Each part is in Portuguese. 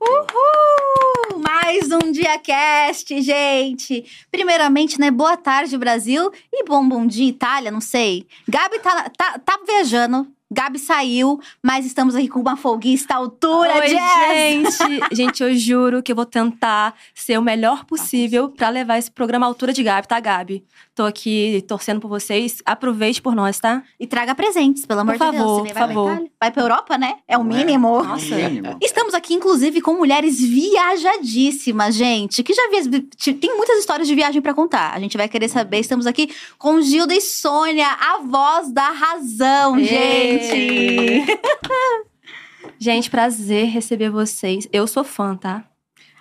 Uhul! Mais um dia cast, gente. Primeiramente, né? Boa tarde, Brasil. E bom bom dia, Itália, não sei. Gabi tá, tá, tá viajando. Gabi saiu, mas estamos aqui com uma folguista à altura, Oi, Jazz. gente. gente, eu juro que eu vou tentar ser o melhor possível pra levar esse programa à altura de Gabi, tá, Gabi? Tô aqui torcendo por vocês. Aproveite por nós, tá? E traga presentes, pelo amor Por de Deus. favor, Você por vai favor. Pra Itália? vai pra Europa, né? É o mínimo. Nossa. Estamos aqui, inclusive, com mulheres viajadíssimas, gente. Que já vi... tem muitas histórias de viagem pra contar. A gente vai querer saber. Estamos aqui com Gilda e Sônia, a voz da razão, Ê! gente. Gente, prazer receber vocês. Eu sou fã, tá?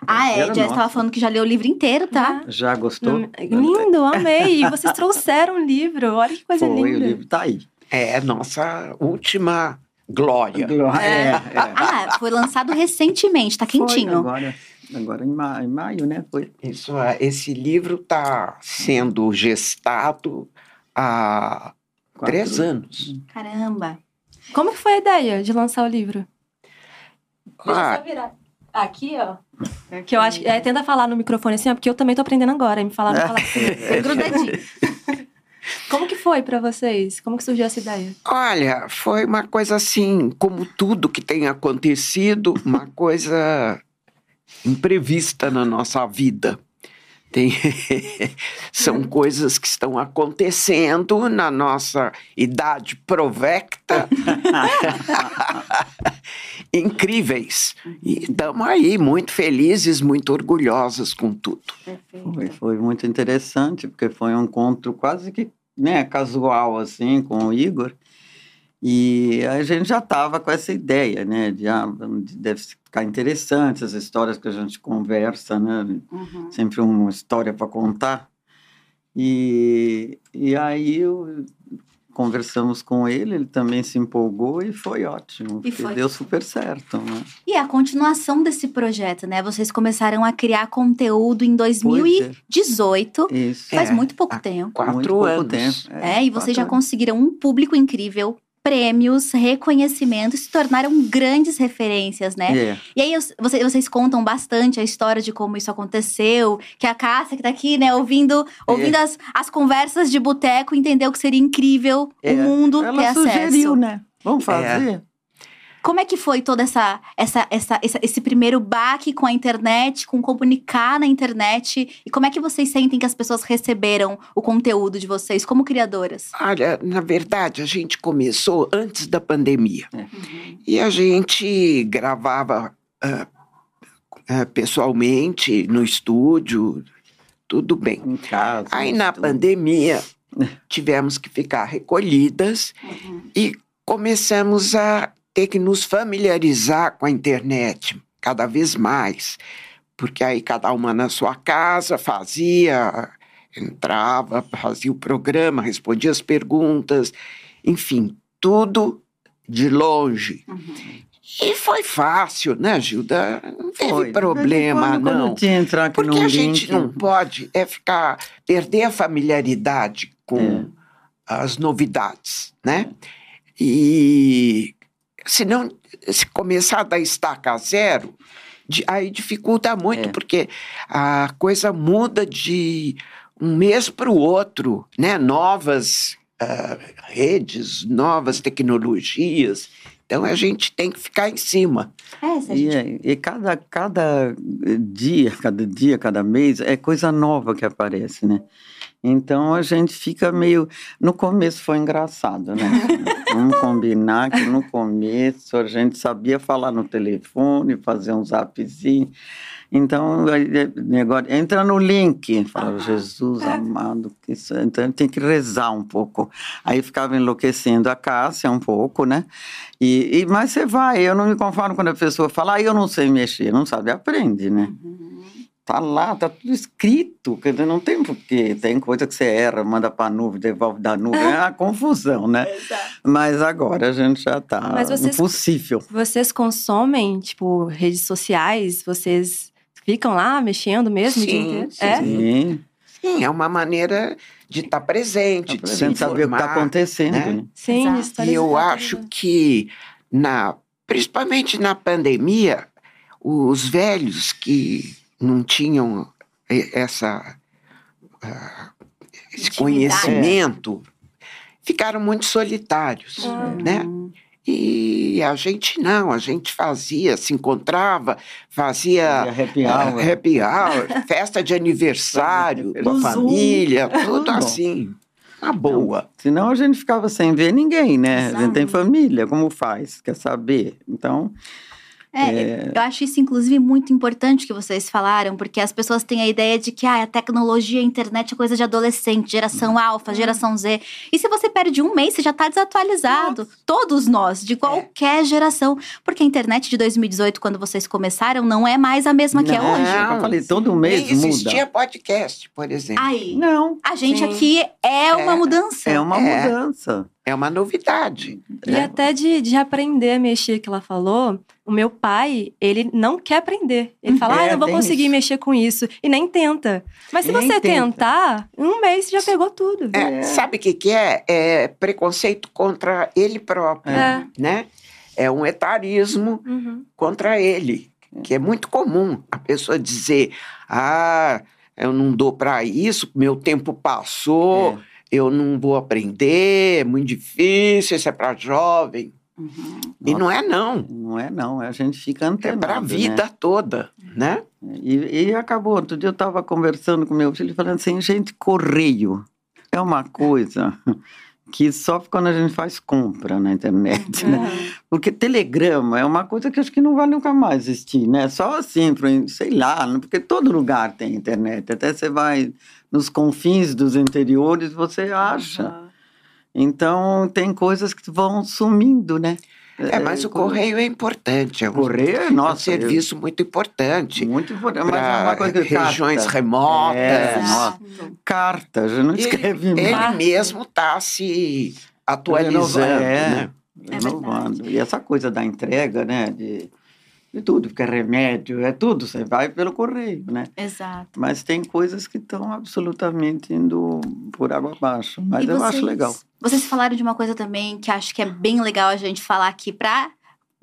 Ah, é. Jess nossa. tava falando que já leu o livro inteiro, tá? Já gostou? Hum, Lindo, amei. E vocês trouxeram um livro. Olha que coisa Foi, o linda. livro tá aí. É nossa última glória. É, é. Ah, foi lançado recentemente, tá Foi quentinho. agora, agora em, ma- em maio, né? Foi. Isso, é, esse livro está sendo gestado há Quatro- três anos. Caramba. Como que foi a ideia de lançar o livro? Deixa eu Ah. só virar. Aqui, ó. Que eu acho que. É, tenta falar no microfone assim, ó, porque eu também tô aprendendo agora. Me falar, me falar assim. Foi grudadinho. Como que foi pra vocês? Como que surgiu essa ideia? Olha, foi uma coisa assim, como tudo que tem acontecido, uma coisa imprevista na nossa vida. Tem... São coisas que estão acontecendo na nossa idade provecta. Incríveis. E estamos aí, muito felizes, muito orgulhosos com tudo. Foi, foi muito interessante, porque foi um encontro quase que né, casual, assim, com o Igor. E a gente já estava com essa ideia, né? De, ah, de- deve ficar interessante as histórias que a gente conversa, né? Uhum. sempre uma história para contar. E, e aí eu, conversamos com ele, ele também se empolgou e foi ótimo. E foi. Deu super certo, né? E a continuação desse projeto, né? Vocês começaram a criar conteúdo em Pois 2018. é. Isso. Faz É, muito pouco tempo. Quatro Muito pouco anos. tempo. É, e vocês já conseguiram um público incrível, prêmios, reconhecimento, e se tornaram grandes referências, né? anos. É. E aí eu- você- vocês contam bastante a história de como isso aconteceu, que a Cássia que tá aqui, né, ouvindo, ouvindo as, as conversas de boteco, entendeu que seria incrível É, o mundo ter Ela acesso. sugeriu, né? Vamos fazer? Como é que foi toda essa, essa, essa, essa- esse primeiro baque com a internet, com comunicar na internet? E como é que vocês sentem que as pessoas receberam o conteúdo de vocês como criadoras? Olha, na verdade, a gente começou antes da pandemia. É. E a gente gravava ah, ah, pessoalmente, no estúdio, tudo bem. Em casa. Aí na estúdio. pandemia, tivemos que ficar recolhidas e começamos a ter que nos familiarizar com a internet cada vez mais. Porque aí cada uma na sua casa fazia, entrava, fazia o programa, respondia as perguntas, enfim, tudo de longe. E foi fácil, né, Gilda? Não teve Foi. Problema, quando, quando não. que entrar aqui Porque a link. gente não pode é ficar perder a familiaridade com É. as novidades, né? E se não se começar da estaca zero, de- aí dificulta muito, É. porque a coisa muda de um mês para o outro, né? Novas ah, redes, novas tecnologias. Então a gente tem que ficar em cima. É, a E, gente... é- e cada, cada dia, cada dia, cada mês, é coisa nova que aparece, né? Então a gente fica meio. No começo foi engraçado, né? Vamos combinar que no começo a gente sabia falar no telefone, fazer um zapzinho. Então, aí, é, negócio, entra no link. Fala, Jesus amado, que isso, é-" então tem que rezar um pouco. Aí ficava enlouquecendo a Cássia um pouco, né? E, e- mas você vai, eu não me conformo quando a pessoa fala, ah, eu não sei mexer, não sabe, aprende, né? Tá lá, tá tudo escrito, quer dizer, não tem porquê. Tem coisa que você erra, manda pra nuvem, devolve da nuvem, é uma confusão, né? Mas agora a gente já tá Mas vocês- impossível. Vocês consomem, tipo, redes sociais? Vocês ficam lá mexendo mesmo Sim, sim. É? Sim, Sim, é uma maneira de estar presente, pra de se gente saber o que tá informar, acontecendo. né? né? Sim, Exato. E eu acho que, na, principalmente na pandemia, os velhos que não tinham e- essa, ah, esse conhecimento ficaram muito solitários, Ah. né? E a gente não, a gente fazia, se encontrava, fazia happy hour. eh, happy hour, festa de aniversário, No com a Zoom. família, tudo Tudo. assim, uma boa. Senão a gente ficava sem ver ninguém, né? A gente tem família, como faz? Quer saber? Então, É, eu acho isso, inclusive, muito importante que vocês falaram, porque as pessoas têm a ideia de que ah, a tecnologia, a internet é coisa de adolescente, geração alfa, geração Z. E se você perde um mês, você já está desatualizado. Todos nós, de qualquer geração. Porque a internet de 2018, quando vocês começaram, não é mais a mesma que é Não, hoje. eu falei, todo mês Nem existia muda. podcast, por exemplo. Aí, Não, a gente Sim. aqui é uma É. mudança. é uma É. mudança. É uma novidade. E né? até de, de aprender a mexer, que ela falou, o meu pai, ele não quer aprender. Ele fala, ah, É, eu não vou conseguir isso. mexer com isso. E nem tenta. Mas se Nem você tenta. tentar, em um mês você já pegou tudo. É, Sabe o que, que é? É preconceito contra ele próprio, É. né? É um etarismo Uhum. contra ele, que é muito comum a pessoa dizer: ah, eu não dou para isso, meu tempo passou, É. eu não vou aprender, é muito difícil, isso é para jovem. Uhum. E não é não, Não é não, a gente fica é antenado, para a né? vida toda, né? E, e acabou. Outro dia eu estava conversando com meu filho, falando assim, gente, correio é uma coisa que só quando a gente faz compra na internet, né? Uhum. Porque telegrama é uma coisa que acho que não vai nunca mais existir, né? Só assim, sei lá, né? porque todo lugar tem internet. Até você vai nos confins dos interiores, você acha. Uhum. Então, tem coisas que vão sumindo, né? É, mas o correio é importante, é um, Correio, é um nossa, serviço muito importante. Muito importante. Mas é Para uma coisa que regiões carta. remotas. É, Exato. Carta, já não Ele- escreve Ele mais. mesmo está se atualizando, É. né? É renovando. e essa coisa da entrega, né? De, de tudo, porque é remédio, é tudo, você vai pelo correio, né? Exato. Mas tem coisas que estão absolutamente indo por água abaixo. Mas E eu acho vocês- legal. Vocês falaram de uma coisa também que acho que é bem legal a gente falar aqui pra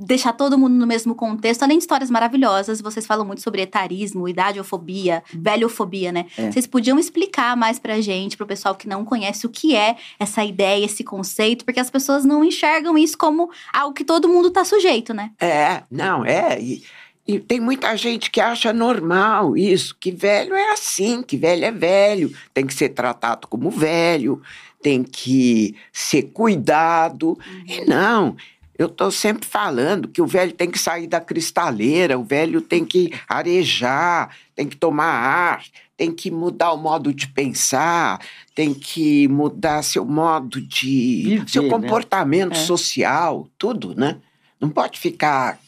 deixar todo mundo no mesmo contexto. Além de histórias maravilhosas, vocês falam muito sobre etarismo, idadiofobia, velhofobia, né? É. Vocês podiam explicar mais pra gente, pro pessoal que não conhece, o que é essa ideia, esse conceito, porque as pessoas não enxergam isso como algo que todo mundo tá sujeito, né? É, não, é. E, e tem muita gente que acha normal isso, que velho é assim, que velho é velho, tem que ser tratado como velho, tem que ser cuidado. E não. Eu estou sempre falando que o velho tem que sair da cristaleira, o velho tem que arejar, tem que tomar ar, tem que mudar o modo de pensar, tem que mudar seu modo de. Viver, seu né? comportamento É. social, tudo, né? Não pode ficar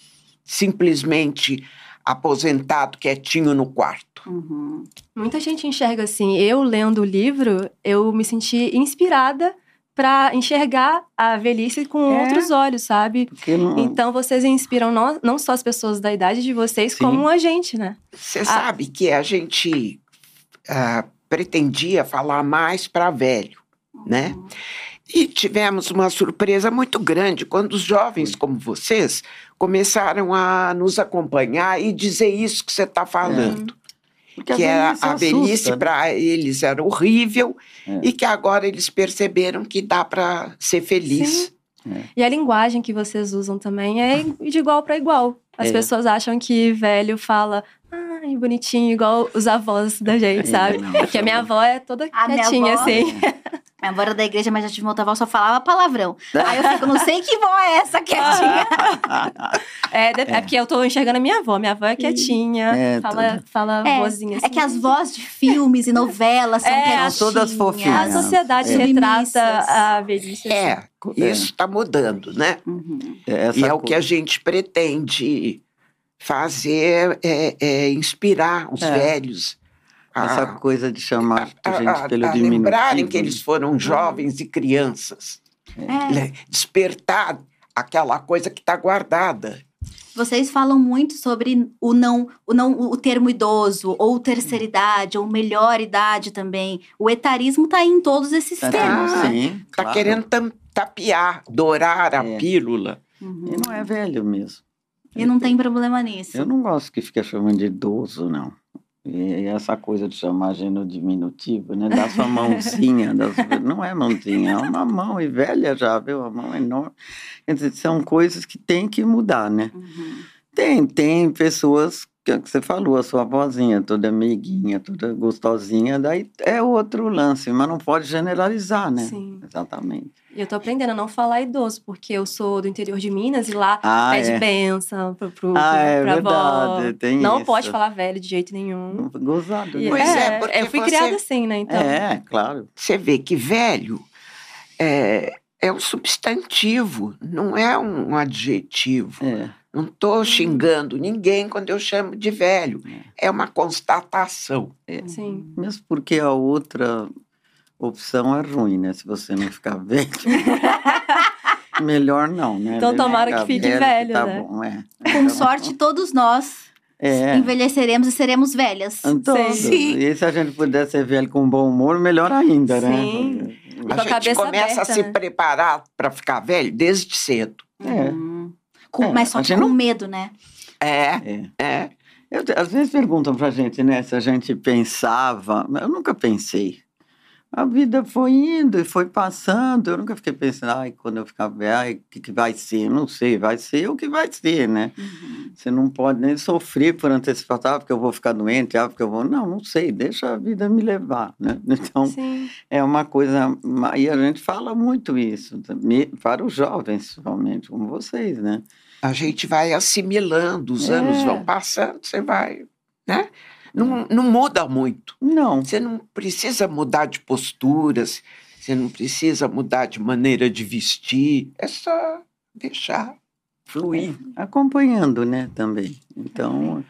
simplesmente aposentado, quietinho no quarto. Uhum. Muita gente enxerga assim. Eu, lendo o livro, eu me senti inspirada pra enxergar a velhice com É. outros olhos, sabe? Porque não, Então vocês inspiram não, não só as pessoas da idade de vocês, Sim. como a gente, né? Você sabe que a gente ah, pretendia falar mais para velho, né? E tivemos uma surpresa muito grande quando os jovens como vocês começaram a nos acompanhar e dizer isso que você está falando. Porque que era, velhice a velhice né? para eles era horrível É. e que agora eles perceberam que dá para ser feliz. E a linguagem que vocês usam também é de igual para igual. As É. pessoas acham que velho fala, ah, ai, bonitinho, igual os avós da gente, sabe? não, Porque a minha avó é toda A quietinha, avó- assim. Avó era da igreja, mas já tive uma outra avó, só falava palavrão. Aí eu fico, não sei que vó é essa quietinha. É, de- é porque eu tô enxergando a minha avó. Minha avó é quietinha, É, fala, fala É, vozinha assim. É que as vozes de filmes e novelas são É, quietinhas. todas fofinhas. A sociedade É. retrata a velhice. assim. É, isso está mudando, né? Uhum. Essa e é o co- que a gente pretende fazer, é, é inspirar os É. velhos. A- Essa coisa de chamar a, a, gente a- pelo a diminutivo. lembrarem que eles né? foram jovens e crianças. É. Le- Despertar aquela coisa que está guardada. Vocês falam muito sobre o não, o não, o termo idoso, ou terceira idade, ou melhor idade também. O etarismo tá aí em todos esses Tá, termos, né? sim, Está claro. querendo tapear, dourar a É. pílula. Uhum. E não é velho mesmo. E não tem problema nisso. Eu não gosto que fica chamando de idoso, não. E essa coisa de chamar no diminutivo, né? Dá sua mãozinha. das- Não é mãozinha, é uma mão. E velha já, viu? A mão é enorme. Quer dizer, são coisas que tem que mudar, né? Uhum. Tem, tem pessoas que, é o que você falou, a sua vozinha, toda meiguinha, toda gostosinha, daí é outro lance, mas não pode generalizar, né? Sim. Exatamente. E eu tô aprendendo a não falar idoso, porque eu sou do interior de Minas e lá Ah, pede é. benção pro, pro, Ah, é pra avó. verdade, tem Não isso. pode falar velho de jeito nenhum. Gozado, né? Pois é, porque eu fui você- criada assim, né? Então, É, claro. Você vê que velho é, é um substantivo, não é um adjetivo. É. Não estou xingando ninguém quando eu chamo de velho. É uma constatação. sim. Mesmo porque a outra opção é ruim, né? Se você não ficar velho. Melhor não, né? Então, Deve tomara que fique velho, tá né? bom, é. Com sorte, todos nós É. envelheceremos e seremos velhas. Sim. E se a gente puder ser velho com bom humor, melhor ainda, né? Sim. Com A a gente começa aberta, a se né? preparar para ficar velho desde cedo. É. Uhum. Com- É, mas só com não- medo, né? É, É. é. Eu às vezes perguntam pra gente, né, se a gente pensava. Eu nunca pensei. A vida foi indo e foi passando. Eu nunca fiquei pensando, ai, quando eu ficar velho, o que, que vai ser? Não sei, vai ser o que vai ser, né? Você não pode nem sofrer por antecipado, ah, porque eu vou ficar doente, ah, porque eu vou. Não, não sei, deixa a vida me levar, né? Então, Sim. é uma coisa. E a gente fala muito isso, para os jovens, principalmente, como vocês, né? A gente vai assimilando, os É. anos vão passando, você vai, né? Não, não muda muito. Não. Você não precisa mudar de posturas, você não precisa mudar de maneira de vestir, é só deixar fluir. acompanhando, né, também. Então,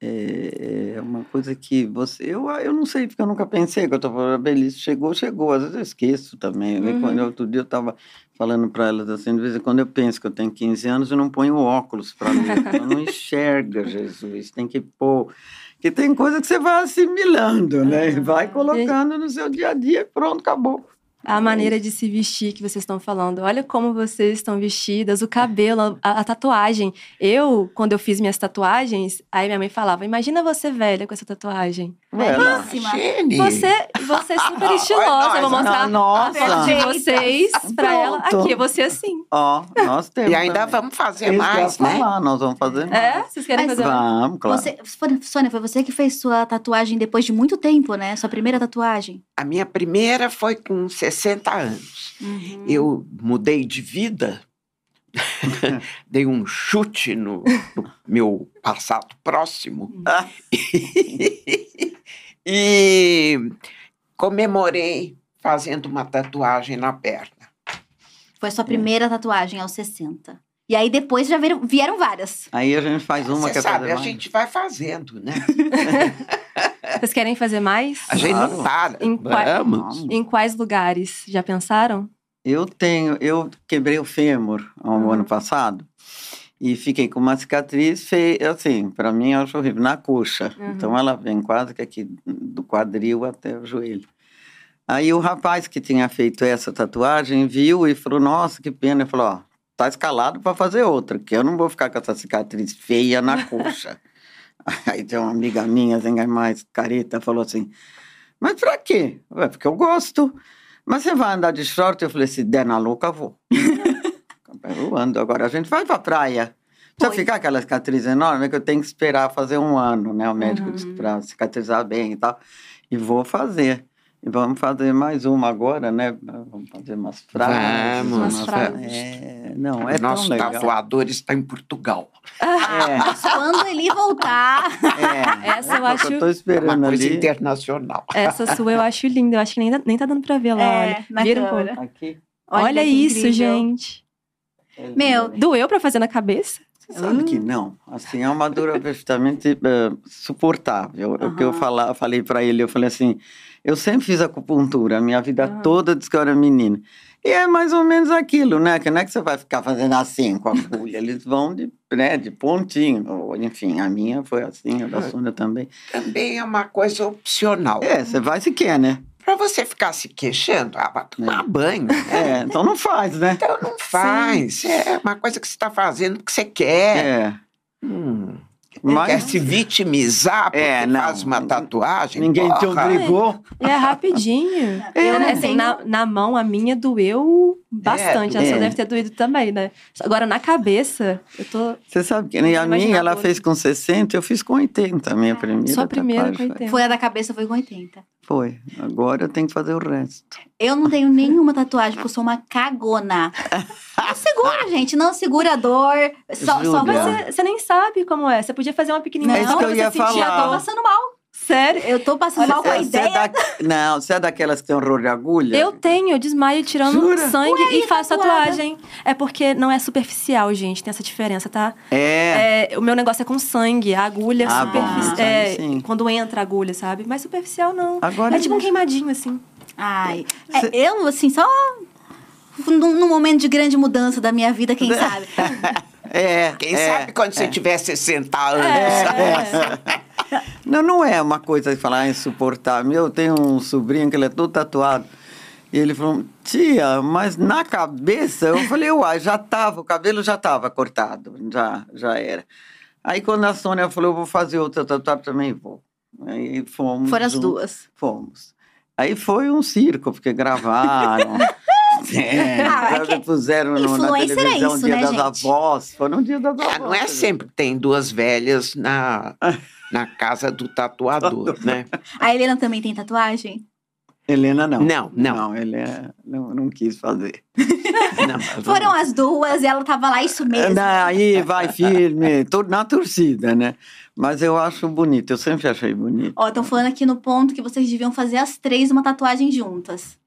é, é uma coisa que você... Eu, eu não sei, porque eu nunca pensei que eu tô falando, a velhice chegou, chegou. Às vezes eu esqueço também. né? Uhum. Quando outro dia eu estava falando para elas assim, de vez em quando eu penso que eu tenho 15 anos, eu não ponho óculos para ler. Eu não enxerga, Jesus. Tem que pôr... Que tem coisa que você vai assimilando, né? E vai colocando no seu dia a dia e pronto, acabou. A maneira de se vestir que vocês estão falando. Olha como vocês estão vestidas, o cabelo, a, a tatuagem. Eu, quando eu fiz minhas tatuagens, aí minha mãe falava: Imagina você velha com essa tatuagem. Belíssima. Imagine. Você, você é super estilosa. Eu vou mostrar Nossa. a de vocês pra ela. Aqui, você assim. Ó, nós temos E ainda também. vamos fazer ia mais, né? falar, nós vamos fazer mais. É? Vocês querem Mas fazer? Vamos, claro. Você, Sônia- Sônia, foi você que fez sua tatuagem depois de muito tempo, né? Sua primeira tatuagem. A minha primeira foi com 60 anos. Eu mudei de vida, dei um chute no, no meu passado próximo Ah. e comemorei fazendo uma tatuagem na perna. Foi É. sua primeira tatuagem aos 60. E aí depois já vieram, vieram várias. Aí a gente faz uma que Você é sabe, a mais. gente vai fazendo, né? Vocês querem fazer mais? A gente Claro. não para. Em qua- Vamos. Em quais lugares? Já pensaram? Eu tenho, eu quebrei o fêmur um Uhum. ano passado e fiquei com uma cicatriz feia, assim, para mim eu acho horrível, na coxa. Uhum. Então ela vem quase que aqui do quadril até o joelho. Aí o rapaz que tinha feito essa tatuagem viu e falou: Nossa, que pena. Ele falou: Ó, tá escalado para fazer outra, que eu não vou ficar com essa cicatriz feia na coxa. Aí tem uma amiga minha, Zenga mais careta, falou assim: Mas pra quê? Ué, porque eu gosto. Mas você vai andar de short? Eu falei: Se der na louca, eu vou. eu ando. Agora a gente vai pra praia. Precisa Foi. ficar aquela cicatriz enorme, que eu tenho que esperar fazer um ano, né? O médico Uhum. disse para cicatrizar bem e tal. E vou fazer. E vamos fazer mais uma agora, né? Vamos fazer umas frases. Vamos, Umas frases. É, não, é o nosso tão legal. tatuador está em Portugal. É, Quando ele voltar. é. Essa eu acho- Eu tô É esperando uma coisa ali. internacional. Essa sua eu acho linda. Eu acho que nem, dá- nem tá dando pra ver lá. É, olha. na Vira um câmera. pouco. Aqui. Olha, que isso, incrível. gente. Meu, Doeu pra fazer na cabeça? Você sabe que não. Assim, é uma dor perfeitamente eh, suportável. O que eu fala, falei para ele, eu falei assim, eu sempre fiz acupuntura, a minha vida Ah. toda desde que eu era menina. E é mais ou menos aquilo, né? Que não é que você vai ficar fazendo assim com a agulha, eles vão de, né, de pontinho. Enfim, a minha foi assim, a da Ah. Sônia também. Também é uma coisa opcional. É, você vai se quer, né? Pra você ficar se queixando, ah, vai tomar É. banho. É, então não faz, né? Então não faz. É uma coisa que você está fazendo porque você quer. É. Hum. Mas Quer se vitimizar porque É, não. faz uma tatuagem? ninguém te obrigou. E é rapidinho. Eu Eu, assim, tenho- na, na mão, a minha doeu bastante. a É. sua deve ter doído também, né? Agora, na cabeça, eu tô... Você sabe que nem a minha, ela fez com 60, eu fiz com 80, a minha primeira. Sua primeira tatuagem com 80. foi a da cabeça, foi com 80. Foi. Agora eu tenho que fazer o resto. Eu não tenho nenhuma tatuagem, porque eu sou uma cagona. Não segura, gente. Não segura a dor. Só, só você, você nem sabe como é. Você podia fazer uma pequenininha. É isso que eu ia falar. a Tô passando mal. Sério? Eu tô passando mal com a é ideia. da- não, você é daquelas que tem horror de agulha? Eu tenho, eu desmaio tirando Jura? sangue Ué, e faço tatuada? tatuagem. É porque não é superficial, gente. Tem essa diferença, tá? É. É, o meu negócio é com sangue, a agulha é Ah, superficial. bom, é, sangue, sim. quando entra a agulha, sabe? Mas superficial não. Agora é tipo um queimadinho, assim. Ai, Cê- é, eu, assim, só num, num momento de grande mudança da minha vida, quem sabe? É. Quem é, sabe quando você é. tiver 60 anos? É. Não, não é uma coisa de falar insuportável. Eu tenho um sobrinho que ele é todo tatuado. E ele falou, tia, mas na cabeça, eu falei, uai, já tava, o cabelo já tava cortado, já, já era. Aí quando a Sônia falou, eu vou fazer outra tatuagem, também vou. Aí fomos. Foram as juntos. duas. Fomos. Aí foi um circo, porque gravaram. é, é que puseram no, na é televisão isso, Dia né, das gente? Avós. Foi no Dia das Avós. não é sempre que tem duas velhas na, na casa do tatuador, né? A Helena também tem tatuagem? Helena não. Não, não. Não, Helena não, não quis fazer. Não, Foram as duas e ela tava lá, isso mesmo. Não, Aí vai firme, tô na torcida, né? Mas eu acho bonito, eu sempre achei bonito. Ó, estão falando aqui no ponto que vocês deviam fazer as três uma tatuagem juntas.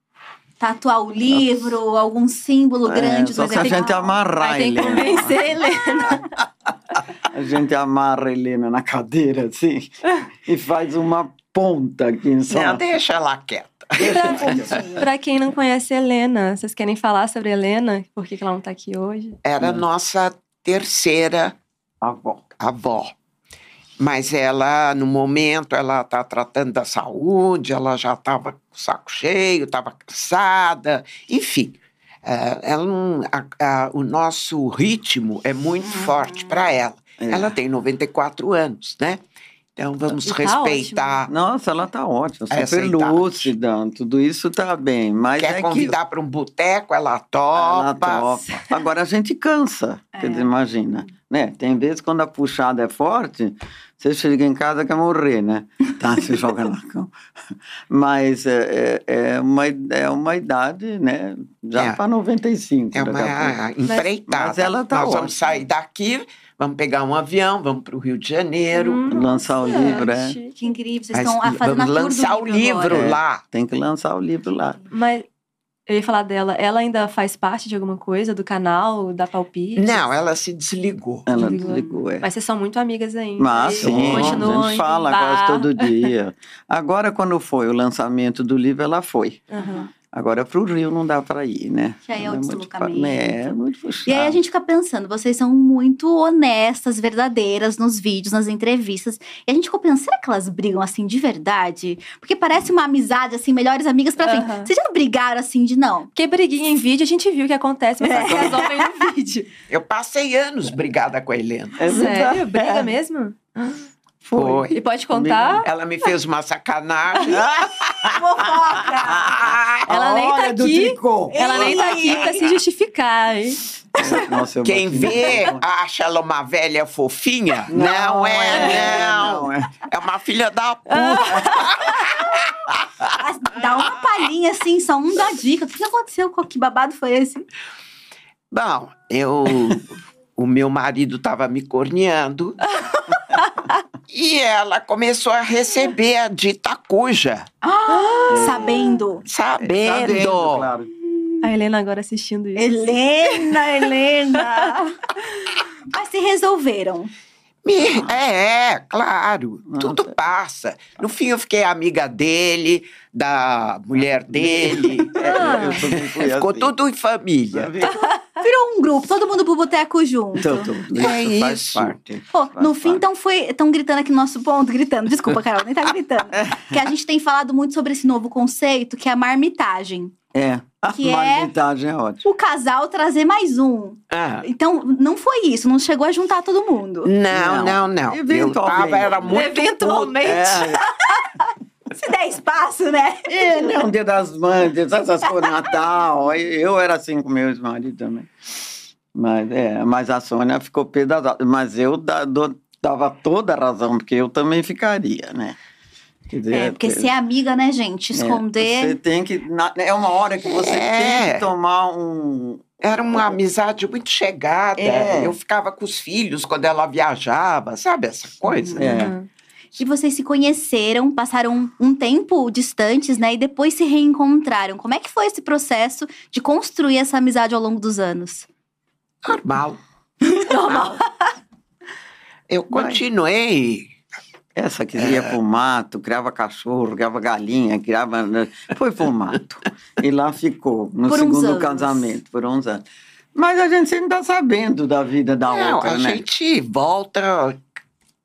Tatuar o livro, algum símbolo É, grande só do se a gente amarrar a Aí tem que Helena. convencer a Helena. A gente amarra a Helena na cadeira, assim, e faz uma ponta aqui em Não, cima. deixa ela quieta. Pra, pra quem não conhece a Helena, vocês querem falar sobre a Helena? Por que ela não tá aqui hoje? Era Hum. nossa terceira Avó. avó. Mas ela, no momento, ela está tratando da saúde, ela já estava com o saco cheio, estava cansada, enfim. eh, ela não- a- a- o nosso ritmo é muito forte para ela. É. Ela tem 94 anos, né? Então vamos E tá respeitar. Nossa, ela tá ótima, Essa super idade. lúcida, tudo isso tá bem. Mas Quer é convidar para um boteco, ela que topa. ela topa. Agora a gente cansa, quer É. dizer, imagina. Né? Tem vezes quando a puxada é forte, você chega em casa e quer morrer, né? Tá, se joga na cama. Mas é, é, é uma, é uma idade, né? Já É. para 95. É uma empreitada. mas ela tá Nós vamos ótima. sair daqui, vamos pegar um avião, vamos para o Rio de Janeiro. Hum, lançar o livro, é. Que incrível, vocês Mas estão a- fazendo a vamos tour do lançar o livro agora. lá. Tem que lançar o livro lá. Mas eu ia falar dela, ela ainda faz parte de alguma coisa do canal, da Palpite? Não, ela se desligou. Ela Desligou. desligou, é. Mas vocês são muito amigas ainda. Mas e sim, continuam a gente fala bar. quase todo dia. Agora, quando foi o lançamento do livro, ela foi. Aham. Agora, para o Rio não dá para ir, né? Que aí é o muito deslocamento. fa- É, muito puxado. E aí a gente fica pensando, vocês são muito honestas, verdadeiras nos vídeos, nas entrevistas. E a gente ficou pensando, será que elas brigam assim de verdade? Porque parece uma amizade, assim, melhores amigas pra frente. Vocês já brigaram assim de não? Porque briguinha em vídeo, a gente viu o que acontece, mas É. elas resolvem no vídeo. Eu passei anos brigada com a Helena. É verdade. Sério? Briga mesmo? Foi. E pode contar? Ela me fez uma sacanagem. Fofoca! Ela nem tá aqui. Ela nem tá aqui pra se justificar, hein? Nossa, eu Quem vê acha ela uma velha fofinha. Não, é, não. não é. É uma filha da puta. Dá uma palhinha assim, só um da dica. O que aconteceu? Que babado foi esse? Bom, eu. O meu marido estava me corneando. e ela começou a receber a dita cuja. Sabendo. Sabendo. Sabendo, claro. A Helena agora assistindo isso. Helena, Helena. Mas se resolveram. Me- É, é, claro. Nossa. Tudo passa. No fim, eu fiquei amiga dele, da mulher dele. É, fui Ficou assim. tudo em família. Virou um grupo, todo mundo pro boteco junto. Então, tudo É isso faz isso. parte. Pô, Faz no fim, parte. então foi. Estão gritando aqui no nosso ponto, gritando. Desculpa, Carol, nem tá gritando. que a gente tem falado muito sobre esse novo conceito, que é a marmitagem. É, a Que é- marmitagem é ótima. O casal trazer mais um. Ah, Então, não foi isso, não chegou a juntar todo mundo. não, não, não. Eu Eventualmente. tava, era muito Eventualmente. É, Se der espaço, né? é, né, um dia das mães, essas coisas, Natal. Eu era assim com meu ex-marido também. Mas, é, mas a Sônia ficou pedazada. Mas eu da- dou- dava toda a razão, porque eu também ficaria, né? Quer dizer, É, porque ser amiga, né, gente? é, Esconder. Você tem que. na- É uma hora que você É. tem que tomar um. Era uma amizade muito chegada. É. Eu ficava com os filhos quando ela viajava, sabe essa coisa? É. Uhum. E vocês se conheceram, passaram um tempo distantes, né? E depois se reencontraram. Como é que foi esse processo de construir essa amizade ao longo dos anos? Normal. Eu continuei. Essa que ia pro mato, criava cachorro, criava galinha, criava. né, Foi pro mato. e lá ficou, no Por segundo anos. casamento, por uns anos. Mas a gente sempre tá sabendo da vida da Não, outra, a né? gente volta.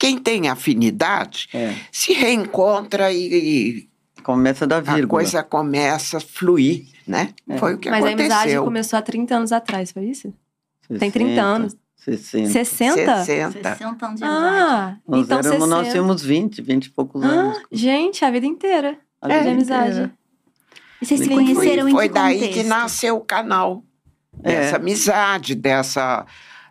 Quem tem afinidade É, se reencontra e, começa da e a vírgula. coisa começa a fluir, né? É. Foi o que Mas a amizade aconteceu. começou há 30 anos atrás, foi isso? Tem 60, 30 anos. 60. 60? 60. 60 anos de amizade. Ah, Nós, então éramos, 60. nós tínhamos 20, 20 e poucos anos. Ah, gente, a vida inteira A de vida amizade. inteira. E vocês se conheceram foi, em foi que daí contexto? que nasceu o canal. É. Dessa amizade, dessa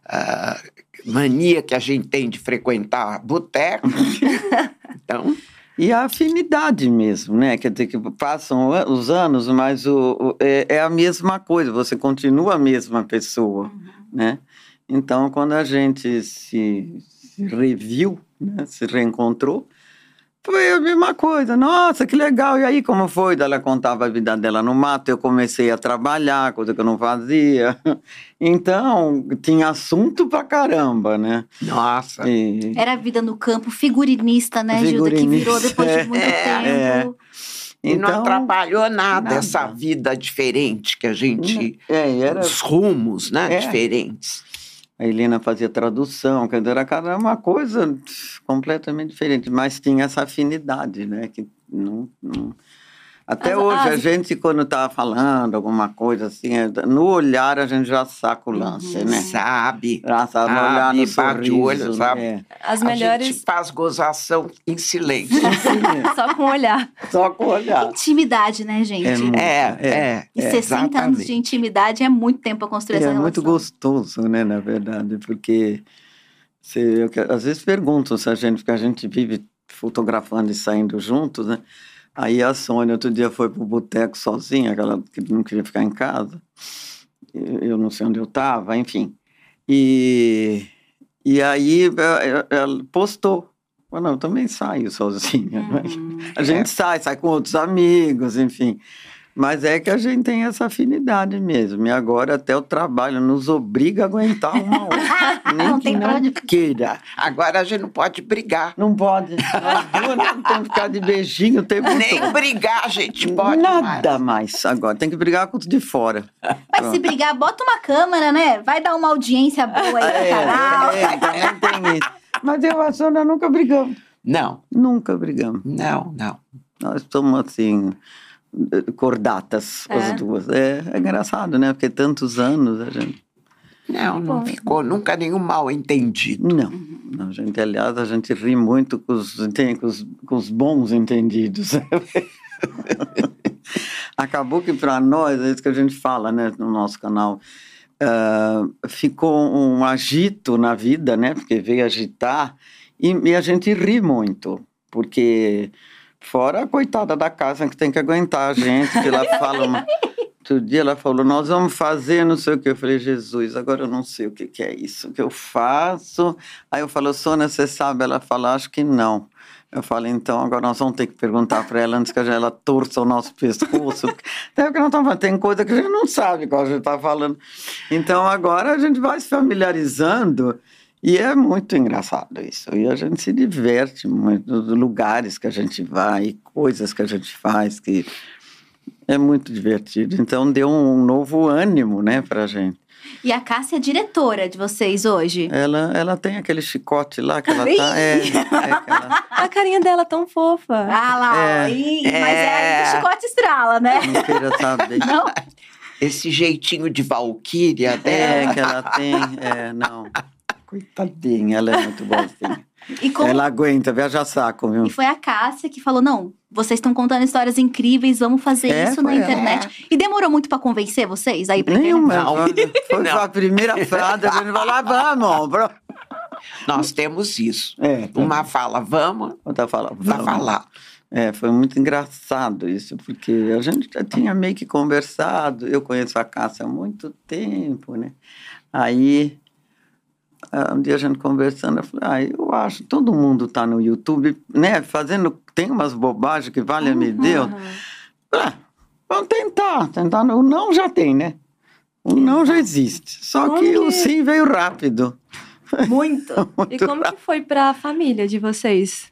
ah, mania que a gente tem de frequentar boteco. então, E a afinidade mesmo, né? Quer dizer, que passam os anos, mas o, o- é, é a mesma coisa, você continua a mesma pessoa, né? Então, quando a gente se, se reviu, né? se reencontrou, foi a mesma coisa. Nossa, que legal! E aí, como foi? Ela contava a vida dela no mato, eu comecei a trabalhar, coisa que eu não fazia. Então, tinha assunto pra caramba, né? nossa. E- Era a vida no campo, figurinista, né, Gilda? Que virou Figurinista, depois de muito é, tempo. E não então- atrapalhou nada, nada. essa vida diferente que a gente. É, e era Os rumos, né? É. Diferentes. A Helena fazia tradução, quer dizer, era uma coisa completamente diferente, mas tinha essa afinidade, né? Que não, não- Até As- hoje, a gente, quando estava falando alguma coisa assim, é, no olhar a gente já saca o lance, Uhum. né? Sabe? Já sabe Ah, olhar no e bate o olho, sorriso, sabe? né? As A melhores gente faz gozação em silêncio. só com o olhar. Só com o olhar. Intimidade, né, gente? É muito- é, é. E é, 60 anos exatamente. de intimidade é muito tempo para construir E essa é muito gostoso, né, na verdade, porque você, eu que- às vezes perguntam se a gente, porque a gente vive fotografando e saindo juntos, né? Aí a Sônia outro dia foi pro boteco sozinha, aquela que não queria ficar em casa. Eu não sei onde eu estava, enfim. E, e aí ela postou. Falou, não, eu também saio sozinha. né? Uhum. A gente sai, sai com outros amigos, enfim. Mas é que a gente tem essa afinidade mesmo. E agora até o trabalho nos obriga a aguentar uma outra. Nem Não que tem não onde- queira. Agora a gente não pode brigar. Não pode. Nós duas não temos que ficar de beijinho o tempo Nem todo. brigar a gente pode mais. Nada mais. agora. Tem que brigar com os de fora. Mas se brigar, bota uma câmera, né? Vai dar uma audiência boa aí pro canal. é, também tem isso. Mas eu e a Sônia nunca brigamos. Não, Nunca brigamos. não, não. Nós somos assim, cordatas, É. as duas. É, é engraçado, né? Porque tantos anos a gente. Não, não Bom. ficou nunca nenhum mal entendido. Não. não a gente, aliás, a gente ri muito com os, tem, com os, com os bons entendidos. Acabou que para nós, é isso que a gente fala né, no nosso canal, ah, ficou um agito na vida, né? Porque veio agitar e, e a gente ri muito, porque fora a coitada da casa que tem que aguentar a gente, que ela fala uma... Outro dia ela falou, nós vamos fazer não sei o que. Eu falei, Jesus, agora eu não sei o que, que é isso que eu faço. Aí eu falo, Sônia, você sabe? Ela fala, acho que não. Eu falei, então agora nós vamos ter que perguntar para ela antes que ela torça o nosso pescoço. Até porque falando, tem coisa que a gente não sabe qual a gente está falando. Então agora a gente vai se familiarizando e é muito engraçado isso. E a gente se diverte muito nos lugares que a gente vai, coisas que a gente faz que é muito divertido. Então deu um novo ânimo, né, pra gente. E a Cássia é diretora de vocês hoje. Ela, ela tem aquele chicote lá que ela tá. É, é ela A carinha dela é tão fofa. Ah lá, É. ih, mas é aí que o chicote estrala, né? não queira saber. Não, Esse jeitinho de valquíria É, dela. que ela tem. É, não. Coitadinha, ela é muito boazinha. e, como- Ela aguenta, viaja saco, viu? e foi a Cássia que falou: não, vocês estão contando histórias incríveis, vamos fazer É, isso na internet. E demorou muito pra convencer vocês aí pra Nenhuma. internet? Foi Não. a primeira frase, a gente falou, ah, vamos. Bro. Nós temos isso. É, tá. Uma fala, vamos, Outra fala, vai vamos. falar. É, foi muito engraçado isso, porque a gente já tinha meio que conversado. Eu conheço a Cássia há muito tempo, né? Aí, um dia a gente conversando, eu falei, ah, eu acho, todo mundo tá no YouTube, né? Fazendo, tem umas bobagens que vale me Deus. Ah, vamos tentar, tentar. O não já tem, né? O não já existe. Só Como que o que- sim veio rápido. Muito. E como que foi pra família de vocês?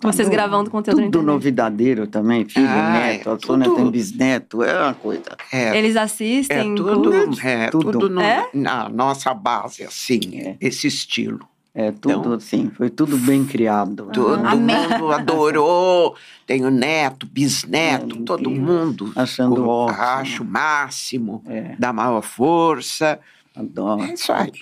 Vocês Tudo- gravando conteúdo na Tudo internet. novidadeiro também, filho, Ah, neto, é a Sônia tudo- tem bisneto, é uma coisa. É, Eles é assistem? tudo, curtem? é, Tudo. tudo no- É? na nossa base, assim, É. esse estilo. É tudo Então- assim, foi tudo bem criado. Todo Amém. mundo adorou. Tenho neto, bisneto, É, todo mundo. Achando ótimo. Acho o máximo, É, da maior força. adoro. É isso aí.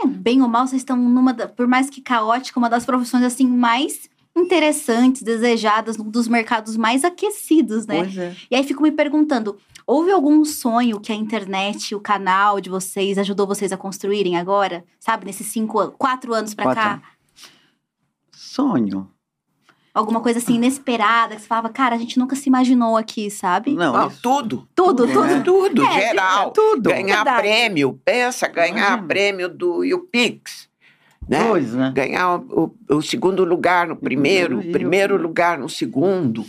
É, bem ou mal, vocês estão numa, da- por mais que caótica, uma das profissões assim mais interessantes, desejadas, um dos mercados mais aquecidos, né? Pois é. E aí fico me perguntando, houve algum sonho que a internet, o canal de vocês ajudou vocês a construírem agora? Sabe, nesses cinco, quatro anos pra Quatro cá? Sonho. Alguma coisa assim inesperada que você falava, cara, a gente nunca se imaginou aqui, sabe? Não, isso- tudo. Tudo, tudo, tudo. né? Tudo, É, geral. tudo. Ganhar Verdade. prêmio. Pensa, ganhar prêmio do YouPix. Né? Pois, né? Ganhar o, o segundo lugar no primeiro, Primeiro primeiro o- lugar no segundo.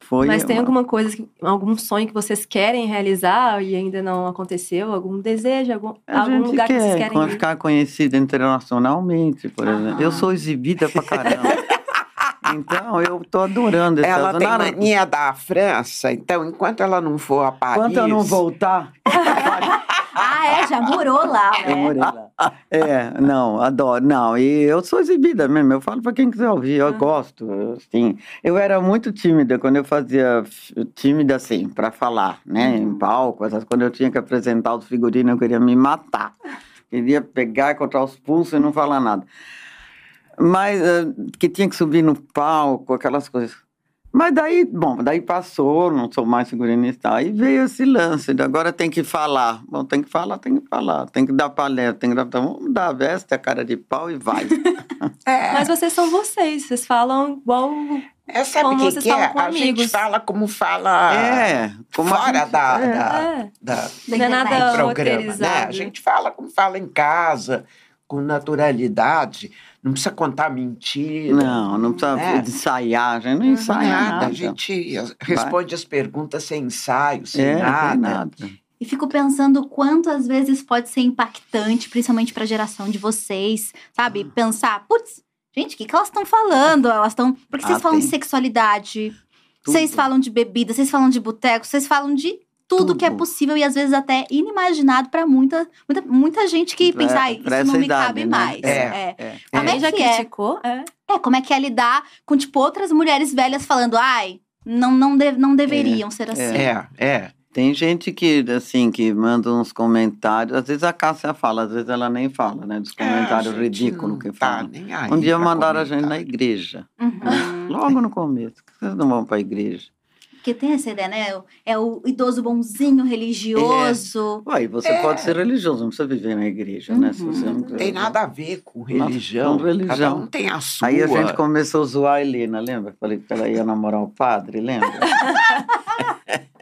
Foi Mas tem uma- alguma coisa, algum sonho que vocês querem realizar e ainda não aconteceu? Algum desejo? Algum, algum lugar que vocês quer querem ir? ficar conhecida internacionalmente, por Ah. exemplo. Eu sou exibida pra caramba. então, eu tô adorando esse Ela tem mania da França, então enquanto ela não for a Paris... Enquanto eu não voltar, Ah, é, já morou lá, eu né? morei lá. É, não, adoro. Não, e eu sou exibida mesmo. Eu falo pra quem quiser ouvir, eu gosto. Assim, eu era muito tímida quando eu fazia tímida assim, pra falar, né? Em palco, essas, quando eu tinha que apresentar os figurinos, eu queria me matar. Queria pegar, encontrar os pulsos e não falar nada. Mas eh, que tinha que subir no palco, aquelas coisas. Mas daí, bom, daí passou, não sou mais figurinista, aí veio esse lance, de agora tem que falar. Bom, tem que falar, tem que falar, tem que dar palestra, tem que dar. Então, vamos dar a veste, a cara de pau e vai. É, Mas vocês são vocês, vocês falam igual. é, sabe como o que, vocês que é? falam com A gente amigos. fala como fala é, como fora gente- da, é. da, É. da- Da é nada internet. programa, né? A gente fala como fala em casa, com naturalidade. Não precisa contar mentira. Não, não precisa É. ensaiar, a gente não ensaia nada. nada. A gente responde as perguntas sem ensaio, sem é, nada. nada. E fico pensando o quanto às vezes pode ser impactante, principalmente para a geração de vocês, sabe? Ah. Pensar, putz, gente, o que, que elas estão falando? Elas estão. Porque vocês Ah, falam de tem. sexualidade, Tudo. vocês falam de bebida, vocês falam de boteco, vocês falam de tudo, que é Tudo. possível e às vezes até inimaginado para muita, muita, muita gente que Pra- pensa, ai, pra isso não me idade, cabe né? mais. É. É. É. Como é Alguém já que é? criticou? É. É, como é que é lidar com, tipo, outras mulheres velhas falando, ai, não, não, de- não deveriam ser assim. É, é. Tem gente que, assim, que manda uns comentários, às vezes a Cássia fala, às vezes ela nem fala, né? Dos comentários É, ridículos que tá falam. nem aí Um dia mandaram a gente na igreja, Uhum. logo no começo. que Vocês não vão pra igreja. Porque tem essa ideia, né? É o idoso bonzinho, religioso. Ué, você É. pode ser religioso, não precisa viver na igreja, né? Se Uhum. você não quiser. tem nada a ver com religião. com religião. Cada um tem a sua. Aí a gente começou a zoar a Helena, lembra? Falei que ela ia namorar o padre, lembra?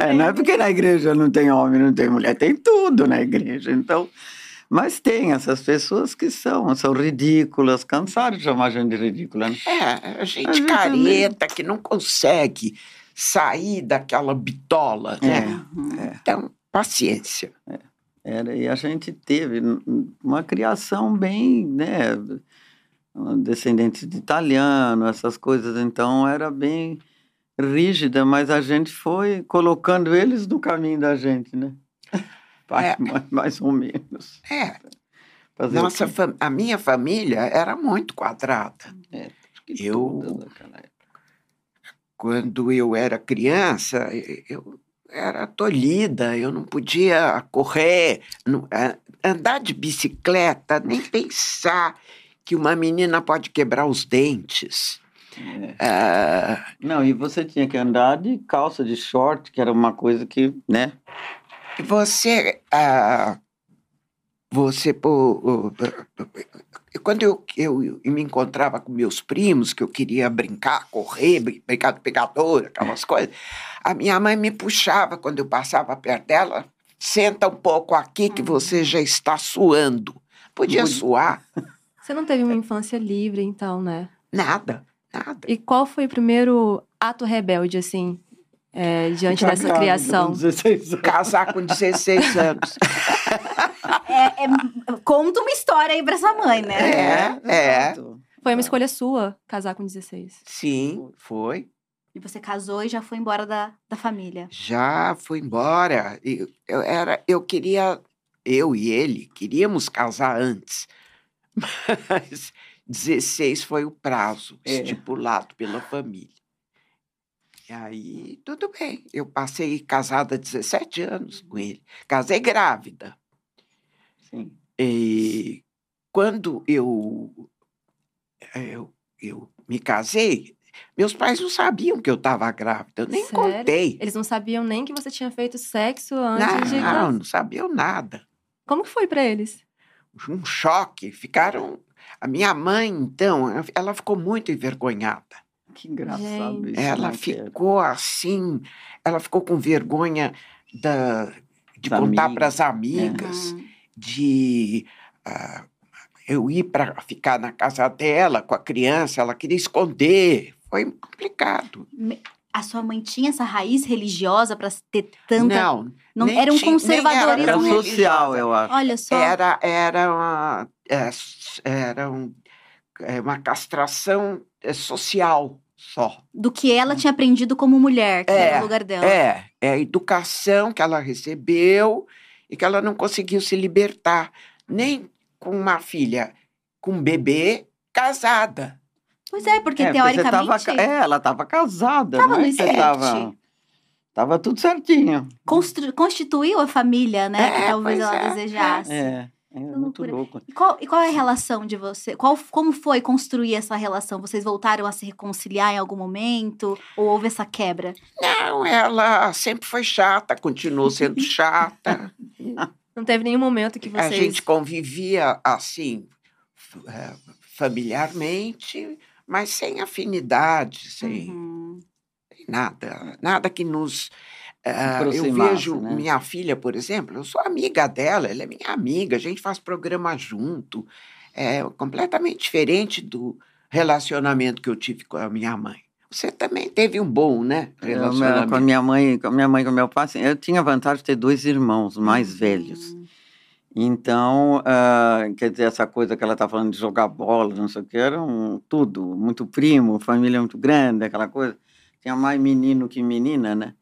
É, não é porque na igreja não tem homem, não tem mulher, tem tudo na igreja. Então, mas tem essas pessoas que são, são ridículas, cansaram de chamar a gente de ridícula, né? É, a gente A gente careta que não consegue sair daquela bitola, né? É. Então, paciência. Era, e a gente teve uma criação bem, né, descendentes de italiano, essas coisas, então era bem rígida, mas a gente foi colocando eles no caminho da gente, né? Vai, É. mais, mais ou menos. É, Fazer nossa, fam- a minha família era muito quadrada. Que eu-. Quando eu era criança, eu era tolhida, eu não podia correr, não- andar de bicicleta, nem pensar que uma menina pode quebrar os dentes. É. Ah, Não, e você tinha que andar de calça, de short, que era uma coisa que, né? Você. ah, você. pô, quando eu, eu me encontrava com meus primos, que eu queria brincar, correr, brin- brincar de pegador, aquelas coisas, a minha mãe me puxava quando eu passava perto dela. Senta um pouco aqui que você já está suando. Podia Podia. suar? Você não teve uma infância livre, então, né? Nada, nada. E qual foi o primeiro ato rebelde, assim, é, diante dessa com criação? 16 anos. Casar com 16 anos. É, é- conta uma história aí pra essa mãe, né? É, é. Exato. Foi uma escolha sua, casar com 16. Sim, foi. E você casou e já foi embora da, da família. Já fui embora. Eu, eu era, eu queria, eu e ele queríamos casar antes, mas 16 foi o prazo É. estipulado pela família. E aí, tudo bem. Eu passei casada há 17 anos com ele. Casei grávida. Sim. E quando eu, eu, eu me casei, meus pais não sabiam que eu estava grávida. Eu nem Sério? contei. Eles não sabiam nem que você tinha feito sexo antes de Não, não sabiam nada. Como foi pra eles? Um choque. Ficaram. A minha mãe, então, ela ficou muito envergonhada. Que engraçado Gente. isso. Ela né, era. ficou assim. Ela ficou com vergonha da, de Das contar amigas. para as amigas, Hum. de. ah, eu ir para ficar na casa dela com a criança, ela queria esconder. Foi complicado. Me- A sua mãe tinha essa raiz religiosa pra ter tanta. Não, Não, nem era um tinha- conservadorismo. Era social, eu acho. Olha só. era, era, uma, é, era um- é, uma castração é, social só. Do que ela tinha aprendido como mulher, que É, era o lugar dela. É, é a educação que ela recebeu e que ela não conseguiu se libertar, nem com uma filha, com um bebê, casada. Pois é, porque É, teoricamente. tava é, ela estava casada. Tava não é no que script. tava, tava tudo certinho. constru- constituiu a família, né? que É, talvez pois ela é, desejasse. É, é muito loucura. louco. E qual, e qual é a relação de você? Qual, como foi construir essa relação? Vocês voltaram a se reconciliar em algum momento? Ou houve essa quebra? Não, ela sempre foi chata, continuou sendo chata. Não teve nenhum momento que A vocês... gente convivia assim, eh, familiarmente, mas sem afinidade, sem Uhum. nada, nada que nos. Ah, eu vejo né? minha filha, por exemplo, eu sou amiga dela, ela é minha amiga, a gente faz programa junto. É completamente diferente do relacionamento que eu tive com a minha mãe. Você também teve um bom, né? Eu, Relacionamento. com a minha mãe, com a minha mãe com o meu pai, assim, eu tinha a vantagem de ter dois irmãos mais velhos. Hum. Então, ah, quer dizer, essa coisa que ela está falando de jogar bola, não sei o que, era um, tudo, muito primo, família muito grande, aquela coisa. Tinha mais menino que menina, né?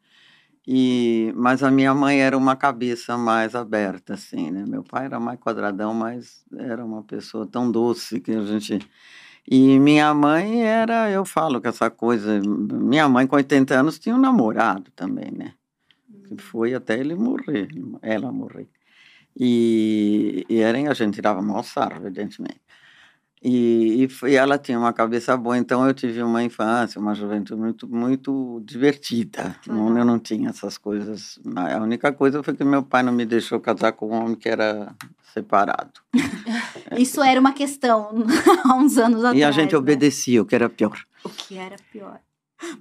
E, mas a minha mãe era uma cabeça mais aberta, assim, né? Meu pai era mais quadradão, mas era uma pessoa tão doce que a gente... E minha mãe era, eu falo que essa coisa... Minha mãe, com 80 anos, tinha um namorado também, né? Que foi até ele morrer, ela morrer. E, e era, a gente tirava mal sarro, evidentemente. E, e ela tinha uma cabeça boa, então eu tive uma infância, uma juventude muito, muito divertida. Não, eu não tinha essas coisas. A única coisa foi que meu pai não me deixou casar com um homem que era separado. Isso era uma questão há uns anos atrás. E a gente né? obedecia, o que era pior. O que era pior.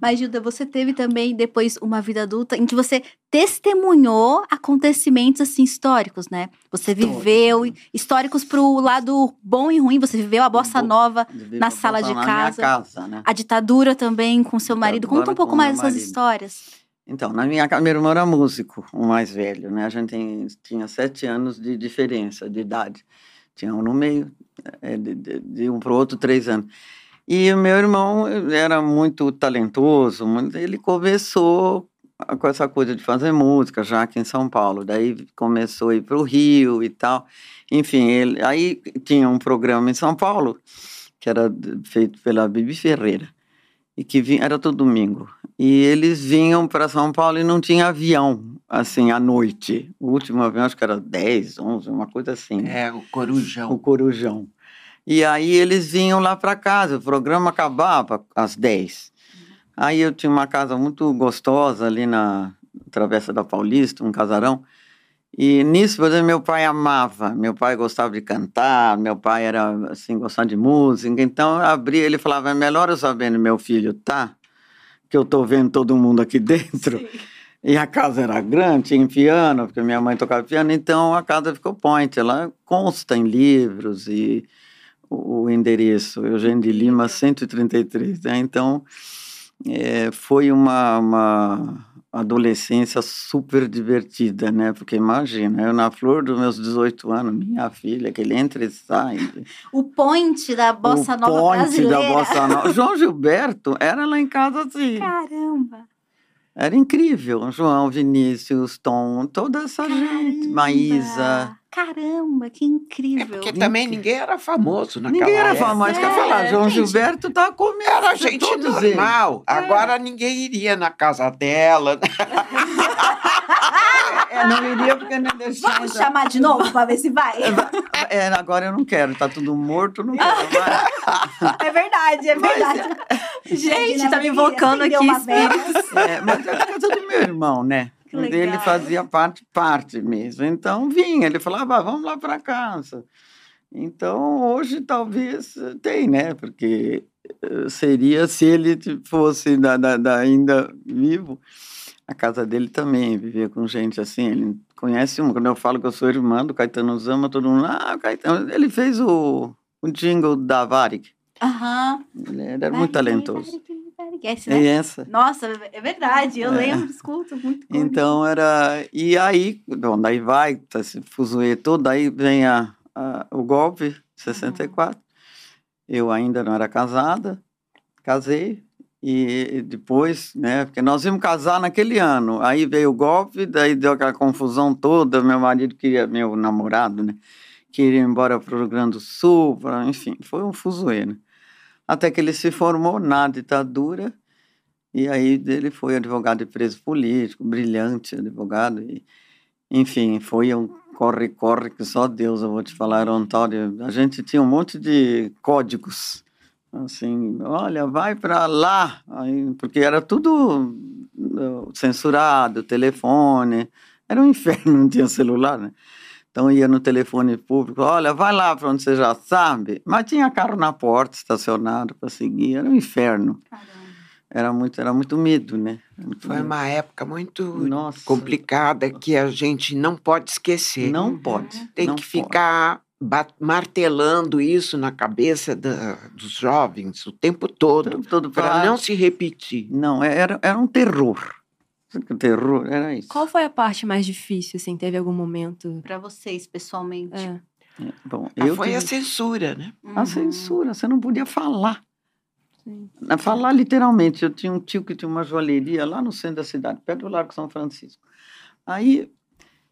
Mas, Gilda, você teve também depois uma vida adulta em que você testemunhou acontecimentos assim históricos, né? Você viveu históricos pro lado bom e ruim, você viveu a bossa nova, Na sala de casa. casa, né? a ditadura também com seu marido. Conta um pouco mais dessas marido. histórias. Então, na minha casa, meu irmão era músico, o mais velho, né? A gente tem- tinha sete anos de diferença de idade. Tinha um no meio, é, de, de- de um para o outro, três anos. E o meu irmão era muito talentoso, ele começou com essa coisa de fazer música já aqui em São Paulo. Daí começou a ir para o Rio e tal. Enfim, ele, aí tinha um programa em São Paulo, que era feito pela Bibi Ferreira, e que vinha, era todo domingo. E eles vinham para São Paulo e não tinha avião, assim, à noite. O último avião, acho que era 10, 11, uma coisa assim. É, o Corujão. O Corujão. E aí eles vinham lá para casa, o programa acabava às 10. Aí eu tinha uma casa muito gostosa ali na Travessa da Paulista, um casarão. E nisso, por exemplo, meu pai amava, meu pai gostava de cantar, meu pai era assim, gostava de música. Então eu abria, ele falava: é melhor eu saber onde meu filho tá, que eu tô vendo todo mundo aqui dentro. E a casa era grande, tinha piano, porque minha mãe tocava piano, então a casa ficou point. Ela consta em livros e o, o endereço, Eugênio de Lima, 133. Né? Então, é, foi uma, uma adolescência super divertida, né? Porque imagina, eu na flor dos meus 18 anos, minha filha, que ele entra e sai. O point da bossa o nova ponte brasileira. da Bossa Nova. João Gilberto era lá em casa assim. Caramba. Era incrível. João, Vinícius, Tom, toda essa gente. Caramba. Maísa. Caramba, que É incrível. porque também ninguém era famoso naquela Ninguém era época. famoso. Isso que eu ia falar. É, João gente. Gilberto tá comendo. Era gente normal. Agora ninguém iria na casa dela. né? É, não iria porque não deixava. Vamos chamar de novo pra ver se vai? É, agora eu não quero. Tá tudo morto, não quero mais. É verdade, é verdade. Gente, né, tá me Maria? invocando Acendeu aqui uma vela. É, mas é a casa do meu irmão, né? Que Ele legal. fazia parte, parte mesmo. Então vinha, ele falava, "Ah, vamos lá para casa. Então hoje talvez tem, né? Porque eh, seria se ele fosse da, da- da- ainda vivo. A casa dele também vivia com gente assim. Ele conhece um. Quando eu falo que eu sou irmã do Caetano Zama, todo mundo, ah, Caetano. Ele fez o, o jingle da Varig. Aham. Ele era muito talentoso. Esse, Né? essa. Nossa, é verdade, eu É. lembro, escuto, muito. Então era. E aí, bom, daí vai, tá esse fuzuê todo, daí vem a, a- o golpe, 64. Eu ainda não era casada, casei. E depois, né, porque nós íamos casar naquele ano. Aí veio o golpe, daí deu aquela confusão toda. Meu marido queria, meu namorado, né, queria ir embora para o Rio Grande do Sul, pra, enfim, foi um fuzuê, né? Até que ele se formou na ditadura. E aí ele foi advogado de preso político, brilhante advogado. E, enfim, foi um corre-corre que só Deus, eu vou te falar, era um tal de... A gente tinha um monte de códigos, assim, olha, vai para lá, aí, porque era tudo uh, censurado, telefone, era um inferno, não tinha celular, né? Então ia no telefone público, olha, vai lá para onde você já sabe, mas tinha carro na porta estacionado para seguir, era um inferno. Caramba. Era muito, era muito medo, né? Muito Foi medo. uma época muito Nossa. complicada que a gente não pode esquecer. Não pode. Tem não que pode. ficar martelando isso na cabeça da- dos jovens o tempo todo, Todo- todo para não se repetir. Não, era, era um terror. Terror, era isso. Qual foi a parte mais difícil, assim? Teve algum momento? Pra vocês, pessoalmente. É. É, Bom, Ah, eu foi a censura, né? a Uhum. censura, você não podia falar. Sim. Falar literalmente. Eu tinha um tio que tinha uma joalheria lá no centro da cidade, perto do Largo São Francisco. Aí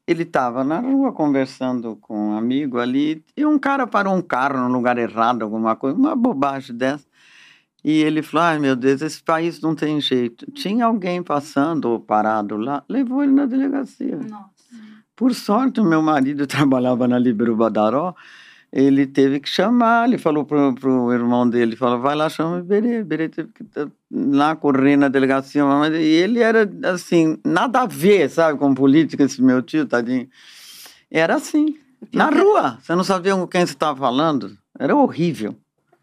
ele estava na rua conversando com um amigo ali, e um cara parou um carro no lugar errado, alguma coisa, uma bobagem dessa. E ele falou: ai meu Deus, esse país não tem jeito. Tinha alguém passando ou parado lá, levou ele na delegacia. Nossa. Por sorte, o meu marido trabalhava na Libero Badaró. ele teve que chamar, ele falou pro, pro irmão dele, falou, vai lá, chama o Iberê. Iberê teve que lá correr na delegacia, mas, e ele era, assim, nada a ver, sabe, com política, esse meu tio, tadinho. Era assim, na rua, você não sabia com quem você estava falando, era horrível.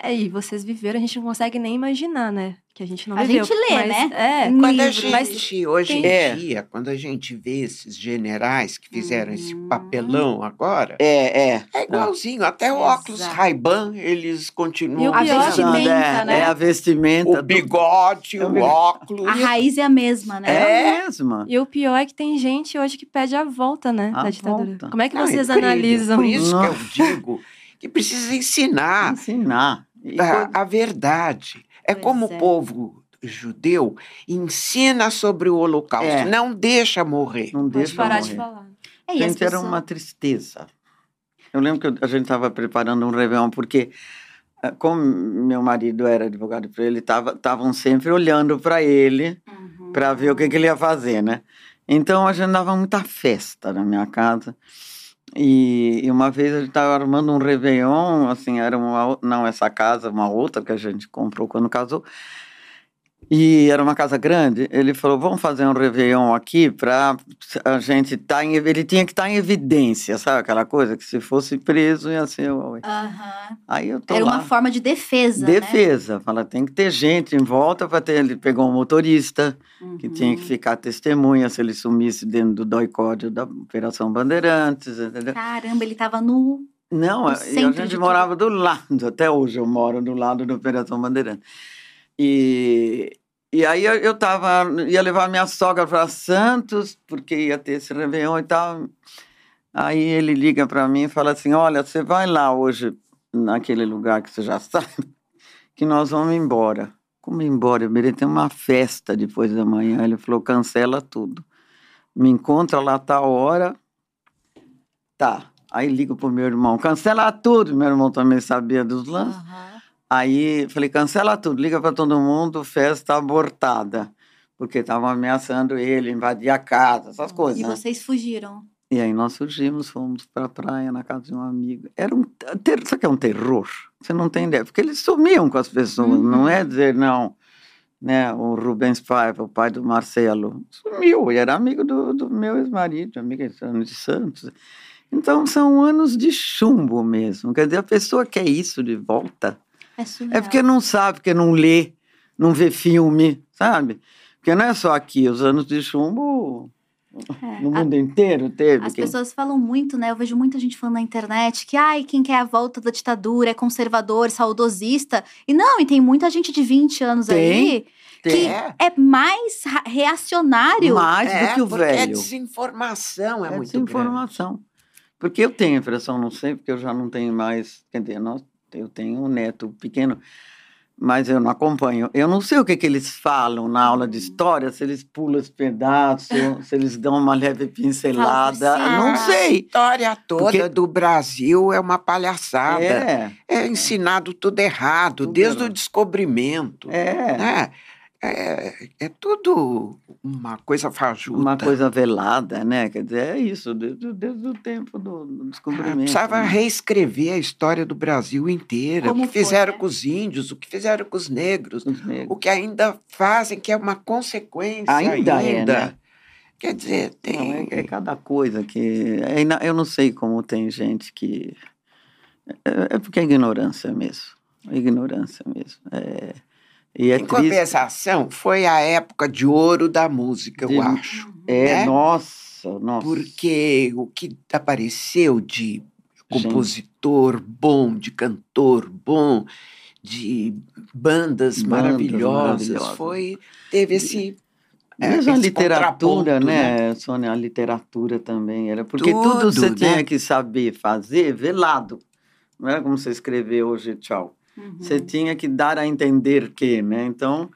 É, e vocês viveram, a gente não consegue nem imaginar, né? Que a gente não A viveu. gente lê, mas, né? É, Em Quando a livro, mas gente, hoje tem- em É. dia, quando a gente vê esses generais que fizeram esse Uhum. papelão agora, É, é. é igualzinho. Até o óculos. Ray-Ban, eles E continuam o pior A é nem- vestimenta, né? é, é a vestimenta. O do- bigode, É o óculos. A raiz é a mesma, né? É a mesma. E o pior é que tem gente hoje que pede a volta, né? A da ditadura. volta. Como é que Não, vocês incrível. analisam? Por isso que eu digo que precisa ensinar Ensinar. A, a verdade. É Pois como é. o povo judeu ensina sobre o holocausto. É. Não deixa morrer. não Pode deixa parar morrer. de falar. É, e Gente, era uma tristeza. Eu lembro que eu- a gente estava preparando um Réveillon, porque, eh, como meu marido era advogado para ele, estavam sempre olhando para ele Uhum. para ver o que, que ele ia fazer, né? Então, a gente dava muita festa na minha casa. E, e uma vez a gente estava armando um Réveillon, assim, era uma, não essa casa, uma outra que a gente comprou quando casou. E era uma casa grande. Ele falou: vamos fazer um Réveillon aqui para a gente estar em. Ele tinha que estar em evidência, sabe aquela coisa? Que se fosse preso ia ser. Aham. Aí eu tô Era lá. uma forma de defesa, né? Defesa. Fala, tem que ter gente em volta para ter. Ele pegou um motorista que Uhum. tinha que ficar testemunha se ele sumisse dentro do doicódio da Operação Bandeirantes, entendeu? Caramba, ele tava nu. Não, No a gente morava do lado, até hoje eu moro do lado da Operação Bandeirantes. E, e aí eu, tava, ia levar minha sogra para Santos, porque ia ter esse Réveillon e tal. Aí ele liga para mim e fala assim: Olha, você vai lá hoje naquele lugar que você já sabe, que nós vamos embora. Como embora? Eu merei ter uma festa depois da manhã. Ele falou: cancela tudo. Me encontra lá tal hora. Tá. Aí ligo pro meu irmão, cancela tudo. Meu irmão também sabia dos lances. Aham. Aí falei, cancela tudo, liga para todo mundo, festa abortada. Porque estavam ameaçando ele, invadir a casa, essas coisas. E né? vocês fugiram. E aí nós surgimos, fomos para a praia na casa de um amigo. Era um ter, sabe que é um terror? Você não tem ideia, porque eles sumiam com as pessoas, Uhum. não é dizer não. Né? O Rubens Paiva, o pai do Marcelo, sumiu e era amigo do, do meu ex-marido, amigo de Santos. Então são anos de chumbo mesmo. Quer dizer, a pessoa quer isso de volta. É surreal. É porque não sabe, porque não lê, não vê filme, sabe? Porque não é só aqui, os anos de chumbo É, no a- mundo inteiro teve. As quem- pessoas falam muito, né? Eu vejo muita gente falando na internet que, ai, quem quer a volta da ditadura é conservador, saudosista. E não, e tem muita gente de 20 anos Tem, aí que tem. É. é mais reacionário. Mais do É, que o é velho. desinformação, é, É muito grande. desinformação. Porque eu tenho a impressão, não sei, porque eu já não tenho mais. Quer dizer, nós, eu tenho um neto pequeno, mas eu não acompanho. Eu não sei o que, que eles falam na aula de história, se eles pulam os pedaços, se eles dão uma leve pincelada. cima. Não A sei. história toda Porque- do Brasil é uma palhaçada. É, É, ensinado tudo errado, Tudo desde errado. o descobrimento. é. né? É, é tudo uma coisa fajuta. Uma coisa velada, né? Quer dizer, é isso, desde, desde o tempo do, do Ah, descobrimento. Precisava né? reescrever a história do Brasil inteira. Como o que foi, fizeram né? com os índios, o que fizeram com os negros, Os negros. o que ainda fazem, que é uma consequência Ainda ainda. é, né? Quer dizer, tem. Não, é, é cada coisa que. é eu não sei como tem gente que. É, é porque é ignorância mesmo. É ignorância mesmo. É, é em triste. compensação, foi a época de ouro da música, De- eu acho. É, né? nossa, nossa. Porque o que apareceu de compositor bom, de cantor bom, de bandas, Bandas maravilhosas, maravilhosas. foi teve esse é, Mesmo a literatura, contraponto, né, Sônia? A literatura também era. Porque tudo, Tudo, você né? tinha que saber fazer velado. Não era como você escrever hoje, tchau. Uhum. Você tinha que dar a entender que, né? Então,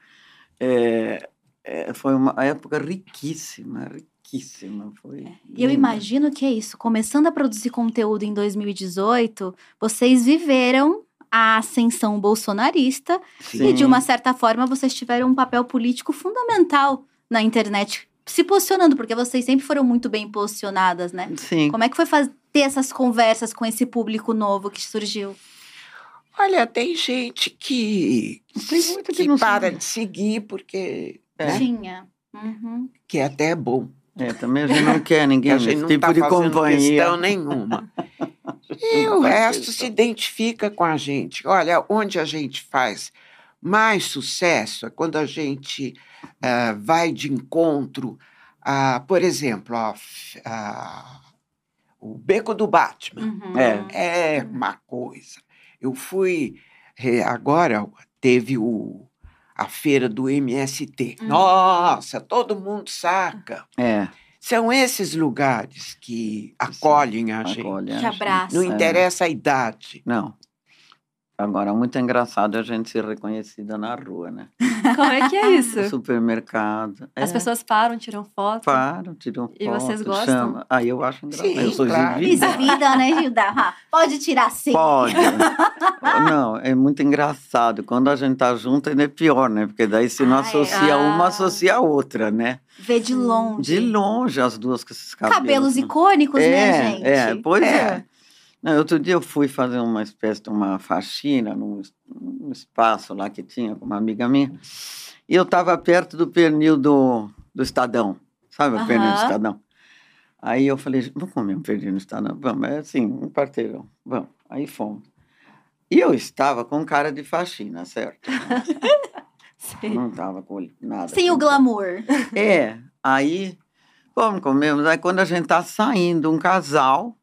é, é, foi uma época riquíssima, riquíssima. Foi E eu imagino que é isso. Começando a produzir conteúdo em 2018, vocês viveram a ascensão bolsonarista e, de Sim. uma certa forma, vocês tiveram um papel político fundamental na internet se posicionando, porque vocês sempre foram muito bem posicionadas, né? Sim. Como é que foi ter essas conversas com esse público novo que surgiu? Olha, tem gente que, Tem muito que que não para sabe. de seguir porque É. Tinha. Uhum. que é até bom. É, também a gente não quer ninguém Que a gente nesse não tipo tá de companhia. questão nenhuma. E Não o faz resto questão. se identifica com a gente. Olha, onde a gente faz mais sucesso é quando a gente ah, vai de encontro a, por exemplo, a- o Beco do Batman. Uhum. É. É uma coisa. Eu fui eh, agora teve o a feira do MST. Uhum. Nossa, todo mundo saca. É, São esses lugares que acolhem a gente. acolhe a Que gente. abraça. Não É. interessa a idade. Não. Agora, muito engraçado a gente ser reconhecida na rua, né? Como é que é isso? No supermercado. As É, pessoas param, tiram foto. param, tiram foto, E vocês gostam? chama. Aí eu acho engraçado. Sim, eu sou claro. exibida. Exibida, né, Gilda? Ah, pode tirar sim. Pode. não, é muito engraçado. Quando a gente tá junto, ainda é pior, né? Porque daí se não Ah, é. associa Ah. uma, associa a outra, né? Vê de longe. De longe as duas com esses cabelos. Cabelos né? icônicos, é, né, gente? É, pois é. É. Não, outro dia eu fui fazer uma espécie de uma faxina num, num espaço lá que tinha com uma amiga minha. E eu estava perto do pernil do, do Estadão. Sabe o pernil do. Estadão? Aí eu falei, vamos comer um pernil no Estadão? Vamos, é assim, um quarteirão. Vamos. Aí fomos. E eu estava com cara de faxina, certo? Sim. Não estava com nada. Sem o glamour. É, aí vamos comemos. Aí quando a gente tá saindo, um casal,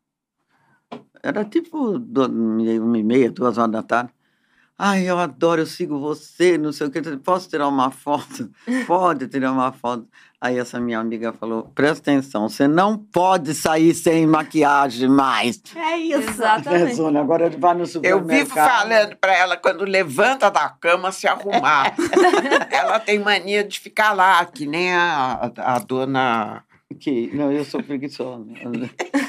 era tipo do- uma e meia, duas horas da tarde. Ai, eu adoro, eu sigo você, não sei o que. Posso tirar uma foto? Pode tirar uma foto. Aí essa minha amiga falou: presta atenção, você não pode sair sem maquiagem mais. É isso. Exatamente. Zona, agora vai no Eu supermercado. vivo falando para ela quando levanta da cama se arrumar. ela tem mania de ficar lá, que nem a, a dona. Que, não, eu sou preguiçosa.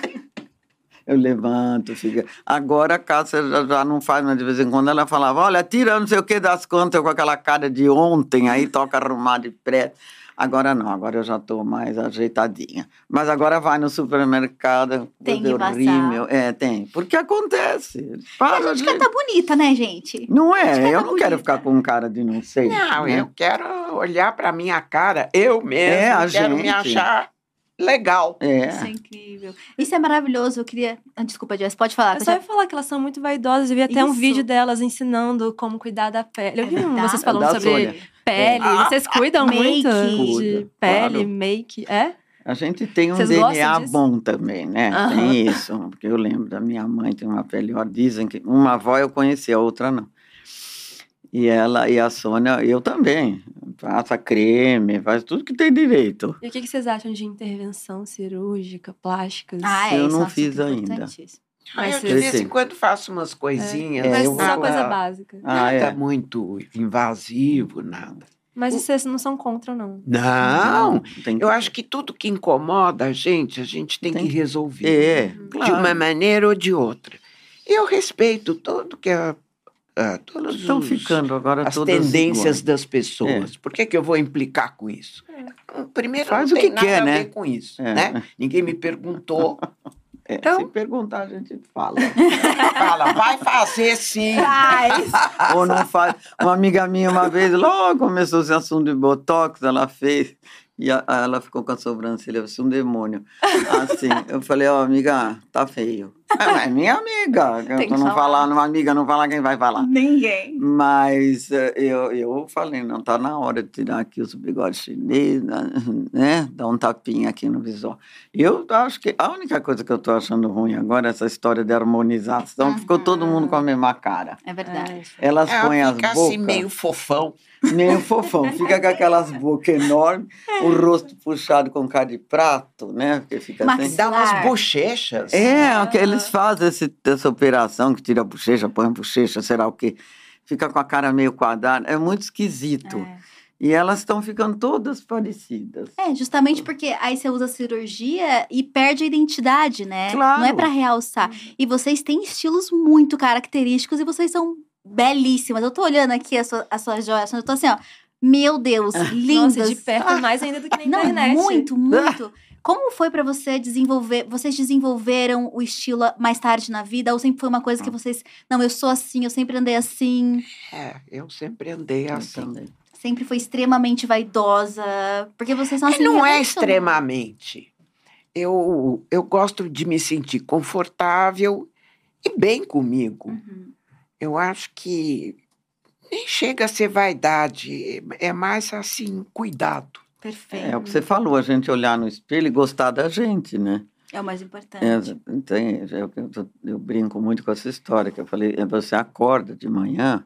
Eu levanto, fica. Agora a Cássia já, já não faz, mas de vez em quando ela falava: olha, tira não sei o que das contas, eu com aquela cara de ontem, aí toca arrumar de preto. Agora não, agora eu já estou mais ajeitadinha. Mas agora vai no supermercado, Tem que o passar. rímel. É, tem. Porque acontece. E Para, a gente gente. quer tá bonita, né, gente? Não é, eu tá não quero bonita. ficar com cara de não sei. Não, né? eu quero olhar para minha cara, eu mesmo, É, a quero me gente. achar legal. É. Isso é incrível. Isso é maravilhoso. Eu queria. Ah, Desculpa, Jess, pode falar. Eu que só eu ia falar que elas são muito vaidosas. Eu vi até um Isso. vídeo delas ensinando como cuidar da pele. Eu É vi um- vocês falando sobre Sônia. pele. Ah, Vocês cuidam make. muito de Cuida, pele, claro. make. É? A gente tem um Vocês DNA bom também, né? Aham. Tem isso. Porque eu lembro da minha mãe, tem uma pele ó, Dizem que uma avó eu conheci, a outra não. E ela e a Sônia, eu também. Passa creme, faz tudo que tem direito. E o que que vocês acham de intervenção cirúrgica, plásticas? Ah, é, Eu não é um fiz ainda. Aí eu Mas de vez em quando faço umas coisinhas. É, Mas eu só vou- coisa básica. Ah, nada é. muito invasivo, nada. Mas vocês não são contra, não. Não, que... eu acho que tudo que incomoda a gente, a gente tem, Tem que que- resolver. É, De claro. uma maneira ou de outra. Eu respeito tudo que a, Estão os- ficando agora as todas tendências iguais. das pessoas. Por que, que eu vou implicar com isso? Primeiro, Faz não o tem que nada quer, a né? ver com isso, É. né? Ninguém me perguntou. É, Então- Se perguntar, a gente fala. Fala, vai fazer sim. Faz. Ou não faz. Uma amiga minha, uma vez, logo começou esse assunto de botox, ela fez. E a- a- ela ficou com a sobrancelha, parecia um demônio. Assim, eu falei, ó, amiga, tá feio. É, mas é minha amiga. Eu não falar. falar, numa amiga não falar, quem vai falar? Ninguém. Mas eh, eu, eu falei, não, tá na hora de tirar aqui os bigodes chineses, né? Dar um tapinha aqui no visual. Eu acho que a única coisa que eu tô achando ruim agora é essa história de harmonização, que ficou todo mundo com a mesma cara. É verdade. É. Elas É, põem as fica bocas assim meio fofão. meio fofão, fica com aquelas bocas enormes, o rosto puxado com cara de prato, né? Porque fica Mas assim. Dá umas bochechas. É, que eles fazem esse- essa operação que tira a bochecha, põe a bochecha, será o quê? Fica com a cara meio quadrada, é muito esquisito. É. E elas estão ficando todas parecidas. É, justamente porque aí você usa a cirurgia e perde a identidade, né? Claro. Não é pra realçar. E vocês têm estilos muito característicos e vocês são belíssimas. Eu tô olhando aqui a sua, a sua joia, eu tô assim, ó. Meu Deus, lindas. Nossa, de perto mais ainda do que na Não, internet. muito, muito. Como foi pra você desenvolver? Vocês desenvolveram o estilo mais tarde na vida? Ou sempre foi uma coisa que vocês. Não, eu sou assim, eu sempre andei assim. É, eu sempre andei Eu assim. Sempre foi extremamente vaidosa. Porque vocês são assim. Mas não é extremamente. Eu, eu gosto de me sentir confortável e bem comigo. Uhum. Eu acho que nem chega a ser vaidade, é mais assim, cuidado. Perfeito. É o que você falou, a gente olhar no espelho e gostar da gente, né? É o mais importante. É, tem, eu, eu- eu brinco muito com essa história, que eu falei, é, você acorda de manhã,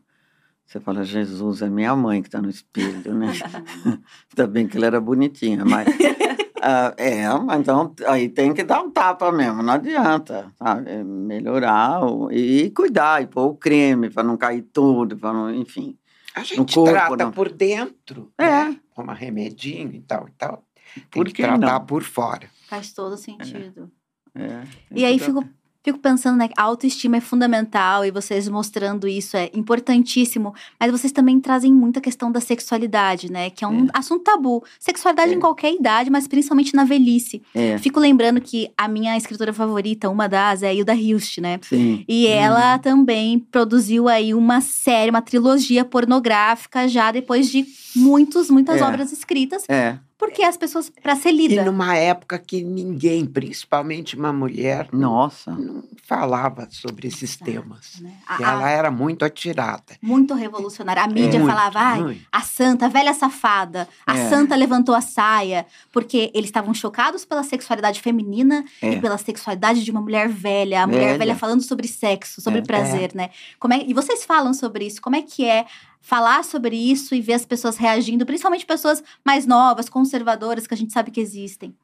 você fala, Jesus, é minha mãe que está no espelho, né? Ainda bem que ele era bonitinha, mas... ah, é, mas então aí tem que dar um tapa mesmo, não adianta, sabe? É Melhorar o- e cuidar, e pôr o creme para não cair tudo, para não, enfim. A gente corpo, trata não. por dentro, É. né? Toma remedinho e tal e tal. Tem Por que que tratar não? por fora. Faz todo sentido. É, E aí fico, fico pensando, né? A autoestima é fundamental e vocês mostrando isso é importantíssimo. Mas vocês também trazem muita questão da sexualidade, né? Que é um assunto tabu. Sexualidade É. em qualquer idade, mas principalmente na velhice. É, Fico lembrando que a minha escritora favorita, uma das, é a Hilda Hilst, né? sim. E ela também produziu aí uma série, uma trilogia pornográfica já depois de muitos, muitas É. obras escritas, É, porque as pessoas, pra ser E lida. numa época que ninguém, principalmente uma mulher, nossa. não falava sobre esses temas. né? Que A- a- ela era muito atirada. muito revolucionária. A mídia Muito, falava, ai, muito. a santa, a velha safada, a É. santa levantou a saia, porque eles estavam chocados pela sexualidade feminina É. e pela sexualidade de uma mulher velha, a mulher Velha. velha falando sobre sexo, sobre É. prazer, né? Como é, e vocês falam sobre isso, como é que é falar sobre isso e ver as pessoas reagindo, principalmente pessoas mais novas, conservadoras, que a gente sabe que existem.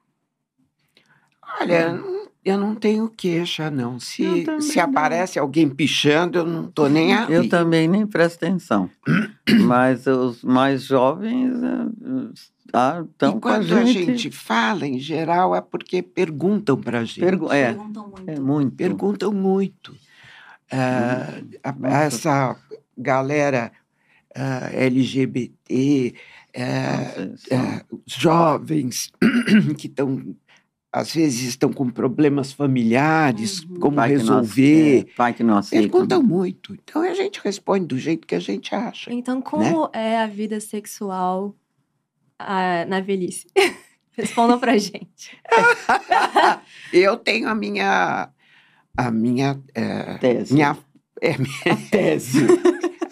Olha, não- eu não tenho queixa, não. Se, se não. aparece alguém pichando, eu não tô nem aí. Eu também nem presto atenção. Mas os mais jovens estão e com a quando a gente. gente fala, em geral, é porque perguntam pra gente. Pergu- é, Perguntam muito. é muito. Perguntam muito. Ah, a- Nossa. essa galera ah, LGBT, ah, os jovens que estão, às vezes, estão com problemas familiares, Uhum. como pai que não ace- resolver. é, pai que não aceita. Perguntam muito. Então a gente responde do jeito que a gente acha. Então, como é a vida sexual ah, na velhice? Respondam pra gente. Eu tenho a minha. A minha. eh, Tese. minha, é, minha tese.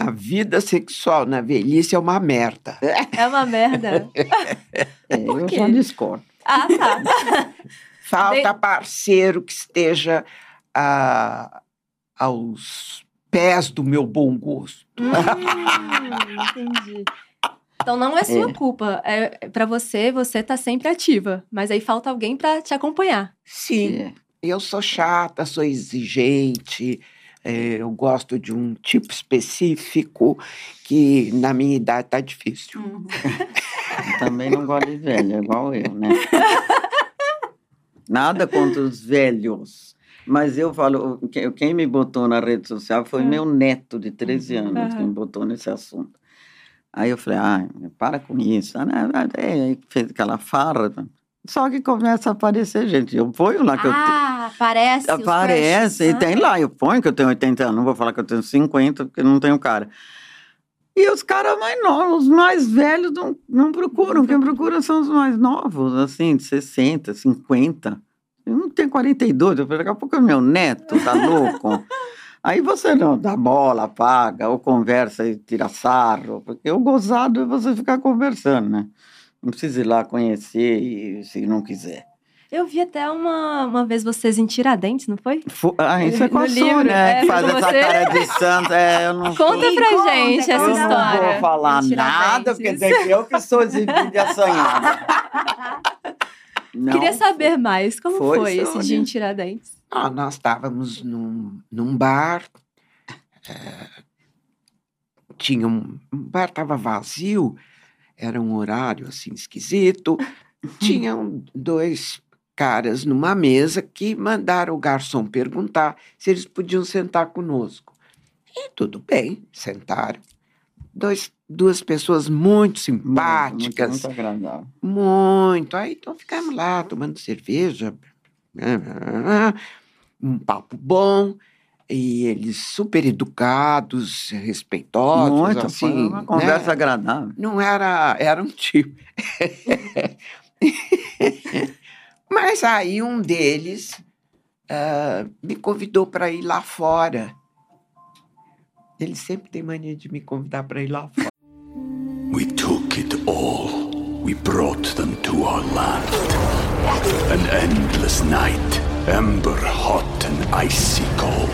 A vida sexual na velhice é uma merda. É uma merda. É, eu já discordo. Ah, tá. Falta parceiro que esteja ah, aos pés do meu bom gosto. Hum, entendi. Então não é sua É. culpa. É, para você, você tá sempre ativa. Mas aí falta alguém pra te acompanhar. Sim, É. eu sou chata, sou exigente, eu gosto de um tipo específico que na minha idade tá difícil. Uhum. Também não gosto de velho, é igual eu, né? Nada contra os velhos. Mas eu falo, que- quem me botou na rede social foi Ah. meu neto de 13 anos que Aham. me botou nesse assunto. Aí eu falei, ah, para com isso. Ah, é, aí fez aquela farra. Só que começa a aparecer gente. Eu ponho lá que eu tenho. Ah, aparece. Aparece, e tem lá, eu ponho que eu tenho 80 anos, não vou falar que eu tenho 50, porque não tenho cara. E os caras mais novos, os mais velhos, não, não procuram. Quem procura são os mais novos, assim, de 60, 50. Eu não tenho 42, eu falei, daqui a pouco é meu neto, tá louco? Aí você não dá bola, paga, ou conversa e tira sarro, porque o gozado é você ficar conversando, né? Não precisa ir lá conhecer e, se não quiser. Eu vi até uma, uma vez vocês em Tiradentes, não foi? Ah, isso é com a Su, livro, né? é, que faz essa você. cara de santo. É, eu não Conta Sim, pra conta, gente essa conta. eu não história. vou falar nada, porque dizer que eu que sou exibida e assanhada. Não. Queria saber mais. Como Foi, foi, esse dia em Tiradentes? Ah, nós estávamos num, num bar, eh, tinha um, um bar estava vazio, era um horário assim esquisito, tinham dois caras numa mesa que mandaram o garçom perguntar se eles podiam sentar conosco. E tudo bem, sentaram. Dois, duas pessoas muito Muito, simpáticas. muito agradável. Muito. Aí então ficamos lá tomando cerveja, um papo bom, e eles super educados, respeitosos, Muito, assim. foi uma conversa né? agradável. Não era, era um tipo. Mas aí um deles ah, me convidou para ir lá fora. Ele sempre tem mania de me convidar para ir lá fora. We took it all. We brought them to our land. An endless night, ember hot and icy cold.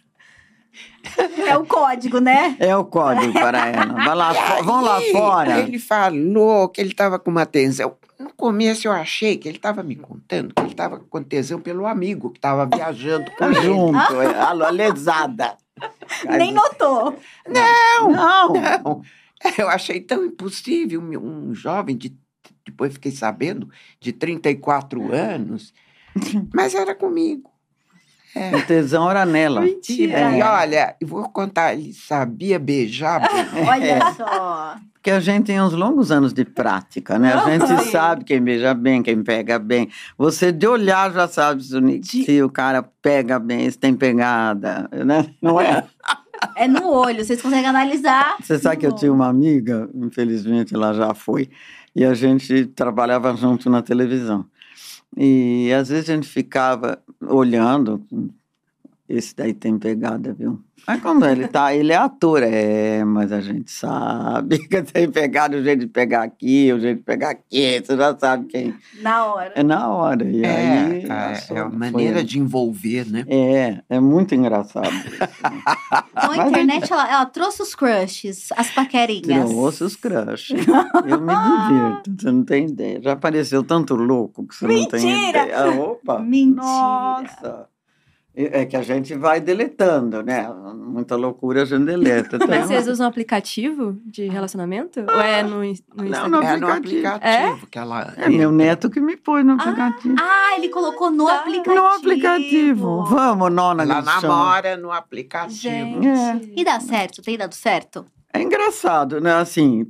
É o código, né? É o código para ela. Vai lá, vão lá fora. Ele falou que ele estava com uma tesão. No começo eu achei que ele estava me contando que ele estava com tesão pelo amigo que estava viajando com. Junto, é, a lesada. Nem notou. Não! Não, eu achei tão impossível um um jovem de depois fiquei sabendo de 34 anos, mas era comigo. O tesão era nela. Mentira. E olha, eu vou contar, ele sabia beijar bem. Olha só. Porque a gente tem uns longos anos de prática, né? A gente sabe quem beija bem, quem pega bem. Você de olhar já sabe se, o- se o cara pega bem, se tem pegada, né? Não é? É no olho, vocês conseguem analisar. Você sabe que eu tinha uma amiga, infelizmente ela já foi, e a gente trabalhava junto na televisão. E às vezes a gente ficava olhando, esse daí tem pegada, viu? Mas quando ele tá, ele é ator, é, mas a gente sabe que tem pegada, o jeito de pegar aqui, o jeito de pegar aqui, você já sabe quem. Na hora. É na hora. E aí, É, é, passou, é a foi- maneira de envolver, né? É, é muito engraçado. Então a internet, ela, ela trouxe os crushes, as paquerinhas. Trouxe os crush. Eu me divirto, você não tem ideia. Já apareceu tanto louco que você não tem Mentira! ideia. Ah, Opa! Mentira. Nossa! É é que a gente vai deletando, né? Muita loucura a gente deleta. Tem Mas vocês usam aplicativo de relacionamento? Ou é no, no Não, Instagram? no É no aplicativo. aplicativo que ela. É meu neto que me pôs no aplicativo. Ah, ele colocou no aplicativo. no aplicativo. Vamos, nona. Ela que chama. namora no aplicativo. Gente. É. E dá certo? Tem dado certo? É engraçado, né? Assim,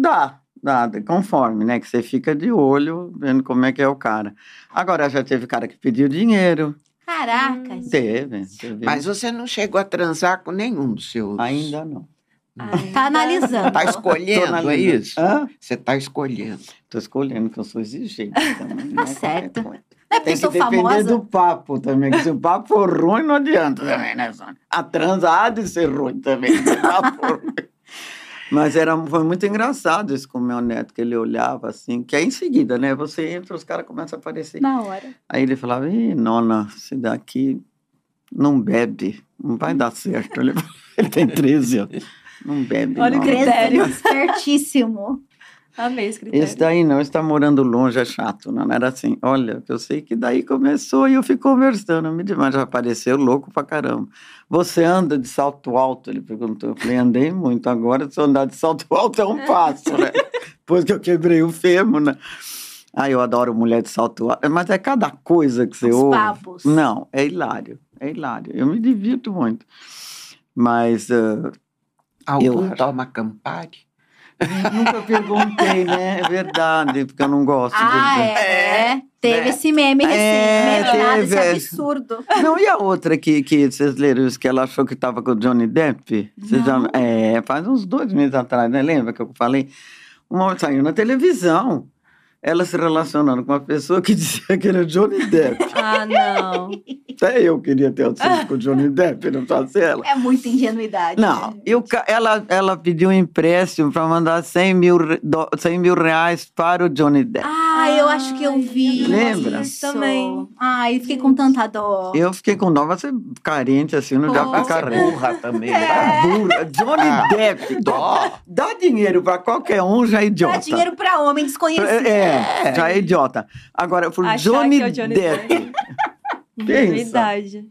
dá, dá, conforme, né? Que você fica de olho vendo como é que é o cara. Agora, já teve cara que pediu dinheiro. Caracas. Teve, teve. Mas você não chegou a transar com nenhum dos seus. Ainda não. Ai. Tá analisando. Tá escolhendo, é isso? Hã? Você tá escolhendo. Tô escolhendo, que eu sou exigente também. Tá é certo. Não é porque Tem eu que sou depender famosa. do papo também, que se o papo for ruim, não adianta também, né, Sônia? A transa há de ser ruim também. se o papo for ruim. Mas era, foi muito engraçado isso com o meu neto, que ele olhava assim, que aí em seguida, né? Você entra, os caras começam a aparecer. Na hora. Aí ele falava, Ih, nona, esse daqui não bebe, não vai dar certo. Ele, ele tem 13 anos. Não bebe. Olha o critério. Espertíssimo. Amei esse critério. Esse daí não, está morando longe, é chato, não era assim. Olha, eu sei que daí começou e eu fui conversando, me demais, já apareceu louco pra caramba. Você anda de salto alto? Ele perguntou. Eu falei, andei muito, agora se eu andar de salto alto é um passo, né? Depois que eu quebrei o fêmur, né? Ah, eu adoro mulher de salto alto, mas é cada coisa que você Os ouve. papos. Não, é hilário, é hilário. Eu me divirto muito. Mas ah, Algum acho. toma Campari? nunca perguntei, né? É verdade, porque eu não gosto Ah, de... é. Teve É. esse meme recente. É, meme nada, esse teve. absurdo. Não, e a outra que, que vocês leram, isso que ela achou que estava com o Johnny Depp? Vocês já- é, faz uns dois meses atrás, né? Lembra que eu falei? Uma saiu na televisão. Ela se relacionando com uma pessoa que dizia que era o Johnny Depp. Ah, não. Até eu queria ter assunto com o Johnny Depp, não fosse ela. É muita ingenuidade. Não, né? e o ca- ela, ela pediu um empréstimo para mandar 100 mil, re- do- 100 mil reais para o Johnny Depp. Ah, eu acho que eu vi. Lembra? isso. Também. Ai, fiquei com tanta dó. Eu fiquei com dó, você carente assim, não dá pra Poxa. carreira. Burra também. É. né? Burra. Johnny Depp. Dó. Dá dinheiro pra qualquer um, já é idiota. Dá dinheiro pra homem desconhecido. É, já é idiota. Agora, por Achar Johnny, é Johnny Depp. Depp. Pensa. Verdade.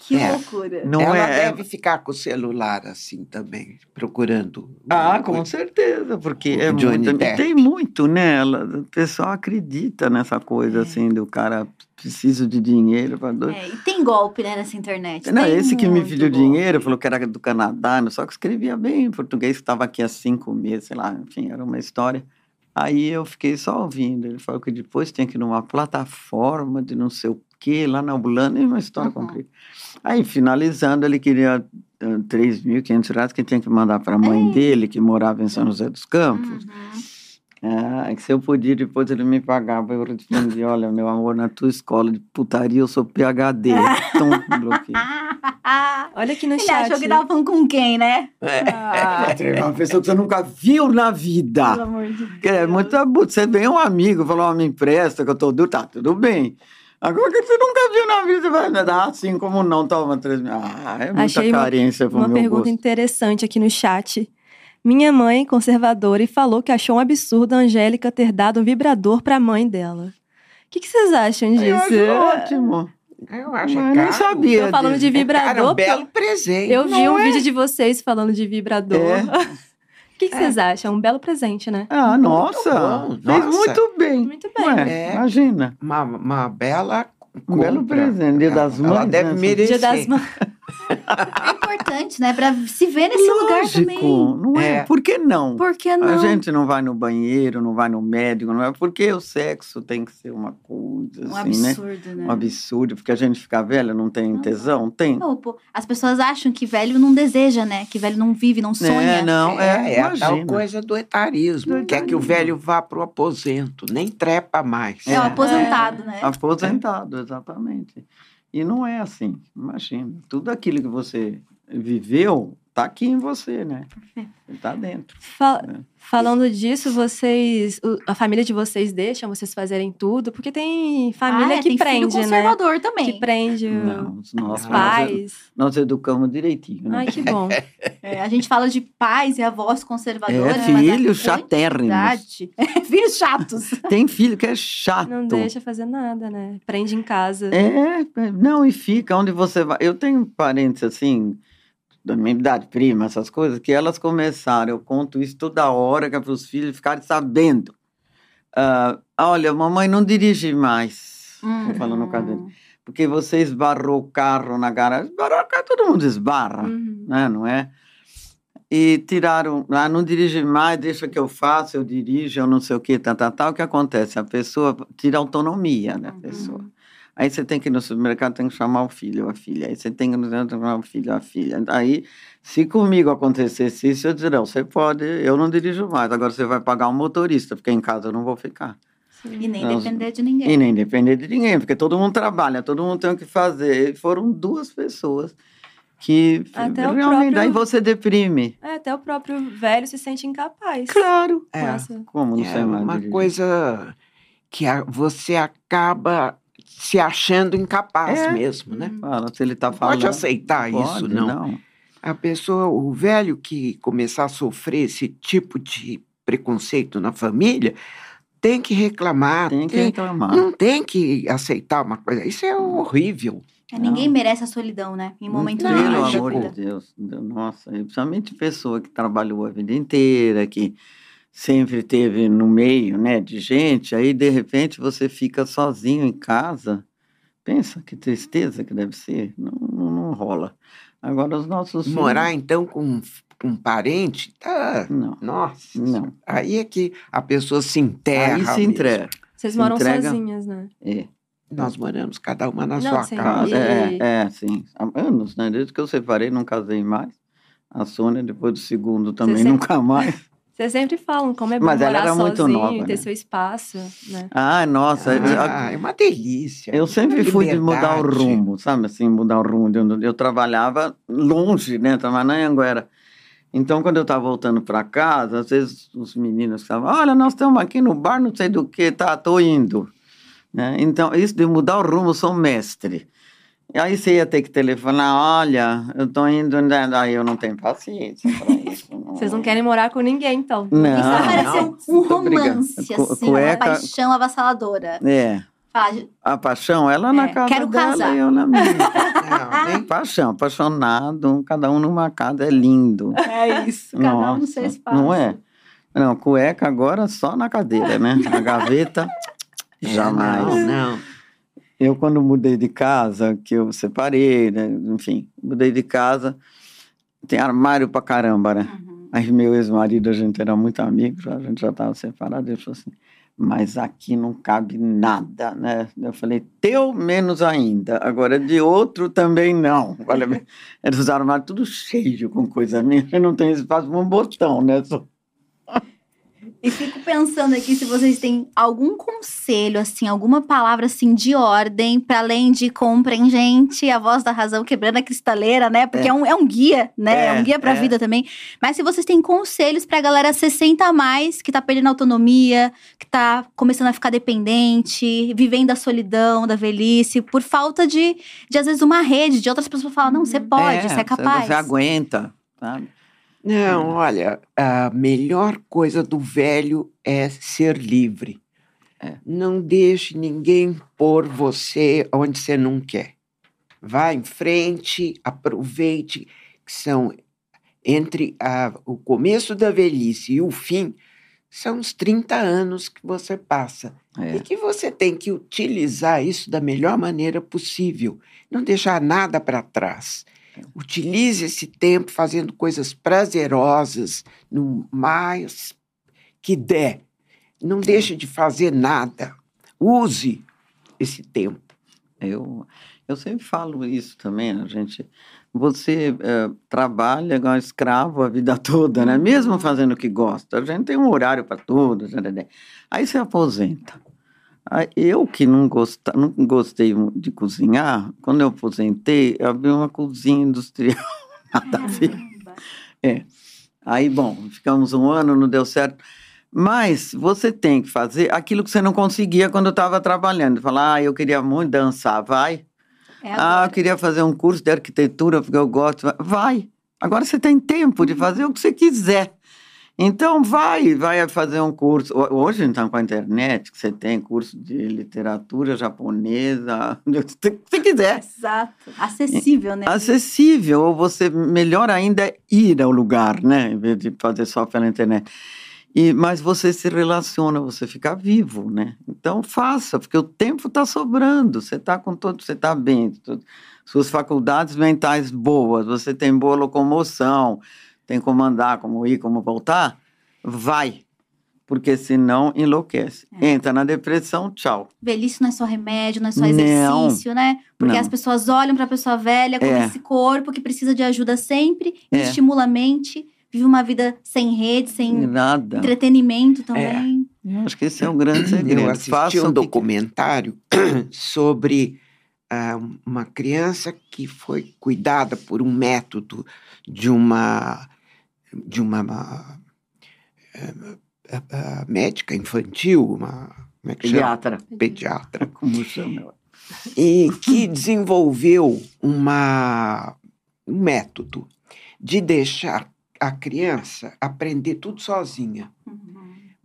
Que É. loucura. Não Ela é. deve ficar com o celular assim também, procurando. Ah, com certeza, porque é muito, tem muito, né? Ela- O pessoal acredita nessa coisa assim do cara preciso de dinheiro para dois. É, e tem golpe, né, nessa internet. Não, Tem esse que me pediu golpe. dinheiro, falou que era do Canadá, só que escrevia bem em português, que estava aqui há cinco meses, sei lá, enfim, era uma história. Aí eu fiquei só ouvindo. Ele falou que depois tinha que ir numa plataforma de não sei o quê, lá na Holanda, e uma história Uhum. comprida. Aí, finalizando, ele queria uh, 3.500 reais que tinha que mandar para a mãe dele, que morava em São José dos Campos. Uhum. Ah, que se eu podia, depois ele me pagava. Eu respondi, olha, meu amor, na tua escola de putaria eu sou PHD. Então, bloqueei. Olha aqui no Ele chat. achou que tava falando com quem, né? Ah, É uma pessoa que você nunca viu na Pelo vida. amor de Deus. Que É muito abuso. Você vem um amigo, falou, ó, me empresta, que eu tô duro, tá, tudo bem. Agora que você nunca viu na vida, você vai me dar assim como não, toma três mil. Ah, é muita Achei uma- carência pro Uma meu pergunta gosto. interessante aqui no chat. Minha mãe, conservadora, e falou que achou um absurdo a Angélica ter dado um vibrador pra mãe dela. O que, que vocês acham Eu disso? acho ótimo. Eu acho Mas eu caro. nem sabia. Tô falando de disso. É vibrador, um belo presente. eu vi Não um é? vídeo de vocês falando de vibrador. É. O que, que vocês acham? Um belo presente, né? Ah, nossa. bom, Fez nossa. muito bem. Muito bem. Ué, É. Imagina. Uma, uma bela Um belo compra. presente, Dia das Ela Mães, deve né? merecer. Dia das Mães. É importante, né? Pra se ver nesse lugar Lógico, também. não é? É. Por que não? Por que A não? gente não vai no banheiro, não vai no médico, não é? Porque o sexo tem que ser uma coisa, Um assim, né? absurdo, né? Um absurdo, porque a gente fica velha, não tem Não. tesão? Tem. Não, pô, as pessoas acham que velho não deseja, né? Que velho não vive, não sonha. É, não, é, É, é a tal coisa do etarismo. Do Quer que o velho vá pro aposento, nem trepa mais. É, o aposentado, né? Aposentado, exatamente. E não é assim, imagina. Tudo aquilo que você viveu tá aqui em você, né? Tá dentro. Fa- É. Falando disso, vocês. A família de vocês deixam vocês fazerem tudo? Porque tem família Ah, é, que tem prende, filho né? conservador também. Que prende Não, os os nossos, pais. Nós, nós educamos direitinho, né? Ai, que bom. É, a gente fala de pais e avós conservadores. É, filhos chatérrimos. quantidade- filhos chatos. Tem filho que é chato. Não deixa fazer nada, né? Prende em casa. É, é, não, e fica onde você vai. Eu tenho parentes assim, da minha idade, prima, essas coisas, que elas começaram, eu conto isso toda hora, que é para os filhos ficarem sabendo. Ah, olha, mamãe não dirige mais. Tô falando com a dele. Hum. Porque você esbarrou o carro na garagem. Esbarrou o carro, todo mundo esbarra, Uhum. né? Não é? E tiraram, ah, não dirige mais, deixa que eu faça, eu dirijo, eu não sei o que, tal, tal, tal. O que acontece? A pessoa tira a autonomia da pessoa. Aí você tem que ir no supermercado, tem que chamar o filho ou a filha. Aí você tem que ir no centro, chamar o filho ou a filha. Aí, se comigo acontecesse isso, eu diria, não, você pode, eu não dirijo mais. Agora você vai pagar um motorista, porque em casa eu não vou ficar. E nem depender de ninguém. E nem depender de ninguém, porque todo mundo trabalha, todo mundo tem o que fazer. E foram duas pessoas que Até o realmente. próprio- Aí você deprime. É, até o próprio velho se sente incapaz. Claro. com É. essa- Como não É sei mais uma dirigir? coisa que você acaba se achando incapaz É. mesmo, né? Fala, se ele está Não falando. Pode aceitar isso, Pode, não. A pessoa, o velho que começar a sofrer esse tipo de preconceito na família, tem que reclamar, Tem que tem- reclamar. não tem que aceitar uma coisa. Isso é horrível. É, ninguém Não. merece a solidão, né? Em momento Não, de Pelo amor de Deus. Nossa, principalmente pessoa que trabalhou a vida inteira, que sempre teve no meio, né, de gente, aí de repente você fica sozinho em casa. Pensa que tristeza que deve ser. Não, não, não rola. Agora os nossos filhos- Morar, então, com com um parente, tá. Não. Nossa. Não. Aí é que a pessoa se enterra. Aí se mesmo. entrega. Vocês Se moram entrega. sozinhas, né? É. Nós moramos cada uma na Não, sua sim. casa. E- É, é, sim. Há anos, né? Desde que eu separei, não casei mais. A Sônia, depois do segundo, também sempre- nunca mais. Vocês sempre falam como é bom Mas morar era muito sozinho, nova, ter né? seu espaço, né? Ah, nossa. eu- Ah, é uma delícia. Eu sempre fui de mudar o rumo, sabe? Assim, mudar o rumo. de onde Eu trabalhava longe, né? Trabalhava na Anguera. Então, quando eu estava voltando para casa, às vezes os meninos falavam, olha, nós estamos aqui no bar, não sei do que, tá, tô indo. Né? Então, isso de mudar o rumo, eu sou mestre. E aí você ia ter que telefonar, olha, eu tô indo, né? aí eu não tenho paciência para isso. Vocês não querem morar com ninguém, então. Não, Isso parece não. um, romance, assim, uma cueca- paixão avassaladora. É, A paixão, ela na É, casa quero dela casar. e eu na minha. Não, nem paixão, apaixonado, cada um numa casa, é lindo. É isso, cada um no seu Nossa, espaço. Não é? Não, cueca agora só na cadeira, né? Na gaveta, jamais. Não, não. Eu, quando mudei de casa, que eu separei, né? enfim, mudei de casa, tem armário pra caramba, né? Uhum. Aí meu ex-marido, a gente era muito amigo, a gente já estava separado, ele falou assim, mas aqui não cabe nada, né? Eu falei, teu menos ainda, agora de outro também não. Olha, eles os armários tudo cheio com coisa minha, não tenho espaço para um botão, né? Só- E fico pensando aqui se vocês têm algum conselho, assim, alguma palavra, assim, de ordem, para além de comprem, gente, a voz da razão quebrando a cristaleira, né? Porque é, um, é um guia, né? É, É, um guia pra é. vida também. Mas se vocês têm conselhos pra galera 60 a mais, que tá perdendo autonomia, que tá começando a ficar dependente, vivendo a solidão da velhice, por falta de, de às vezes, uma rede, de outras pessoas falar, não, você pode, você é capaz. Você aguenta, sabe? Não, olha, a melhor coisa do velho é ser livre. É. Não deixe ninguém pôr você onde você não quer. Vá em frente, aproveite, que são entre a- o começo da velhice e o fim, são os 30 anos que você passa. É. E que você tem que utilizar isso da melhor maneira possível. Não deixar nada para trás. Utilize esse tempo fazendo coisas prazerosas, no mais que der. Não deixe de fazer nada. Use esse tempo. Eu, eu sempre falo isso também, a gente. Você eh, trabalha igual escravo a vida toda, né? Mesmo fazendo o que gosta. A gente tem um horário para tudo. Aí você aposenta. Aí Eu que não, gosta, não gostei de cozinhar, quando eu aposentei, eu abri uma cozinha industrial. Nada a ver. É. Aí, bom, ficamos um ano, não deu certo. Mas você tem que fazer aquilo que você não conseguia quando estava trabalhando. Falar, ah, eu queria muito dançar, vai. É Ah, eu queria fazer um curso de arquitetura porque eu gosto. Vai- Vai. Agora você tem tempo de fazer o que você quiser. Então vai, vai fazer um curso. Ho- Hoje, então, com a internet, que você tem curso de literatura japonesa, o que você quiser. Exato. Acessível, né? Acessível, ou você, melhor ainda, é ir ao lugar, né? Em vez de fazer só pela internet. E, mas você se relaciona, você fica vivo, né? Então faça, porque o tempo está sobrando, você está com todo, você está bem, suas faculdades mentais boas, você tem boa locomoção, tem como andar, como ir, como voltar, vai, porque senão enlouquece. É. Entra na depressão, tchau. Velhice não é só remédio, não é só Não. exercício, né? Porque Não. as pessoas olham para a pessoa velha com É. esse corpo que precisa de ajuda sempre, É. estimula a mente, vive uma vida sem rede, sem Nada. entretenimento também. Eu acho que esse é o grande segredo. Eu assisti Faça um o que documentário sobre ah, uma criança que foi cuidada por um método de uma de uma ah, ah, ah, médica infantil, uma como é que chama? Pediatra. pediatra, Como chama? e que desenvolveu uma, um método de deixar a criança aprender tudo sozinha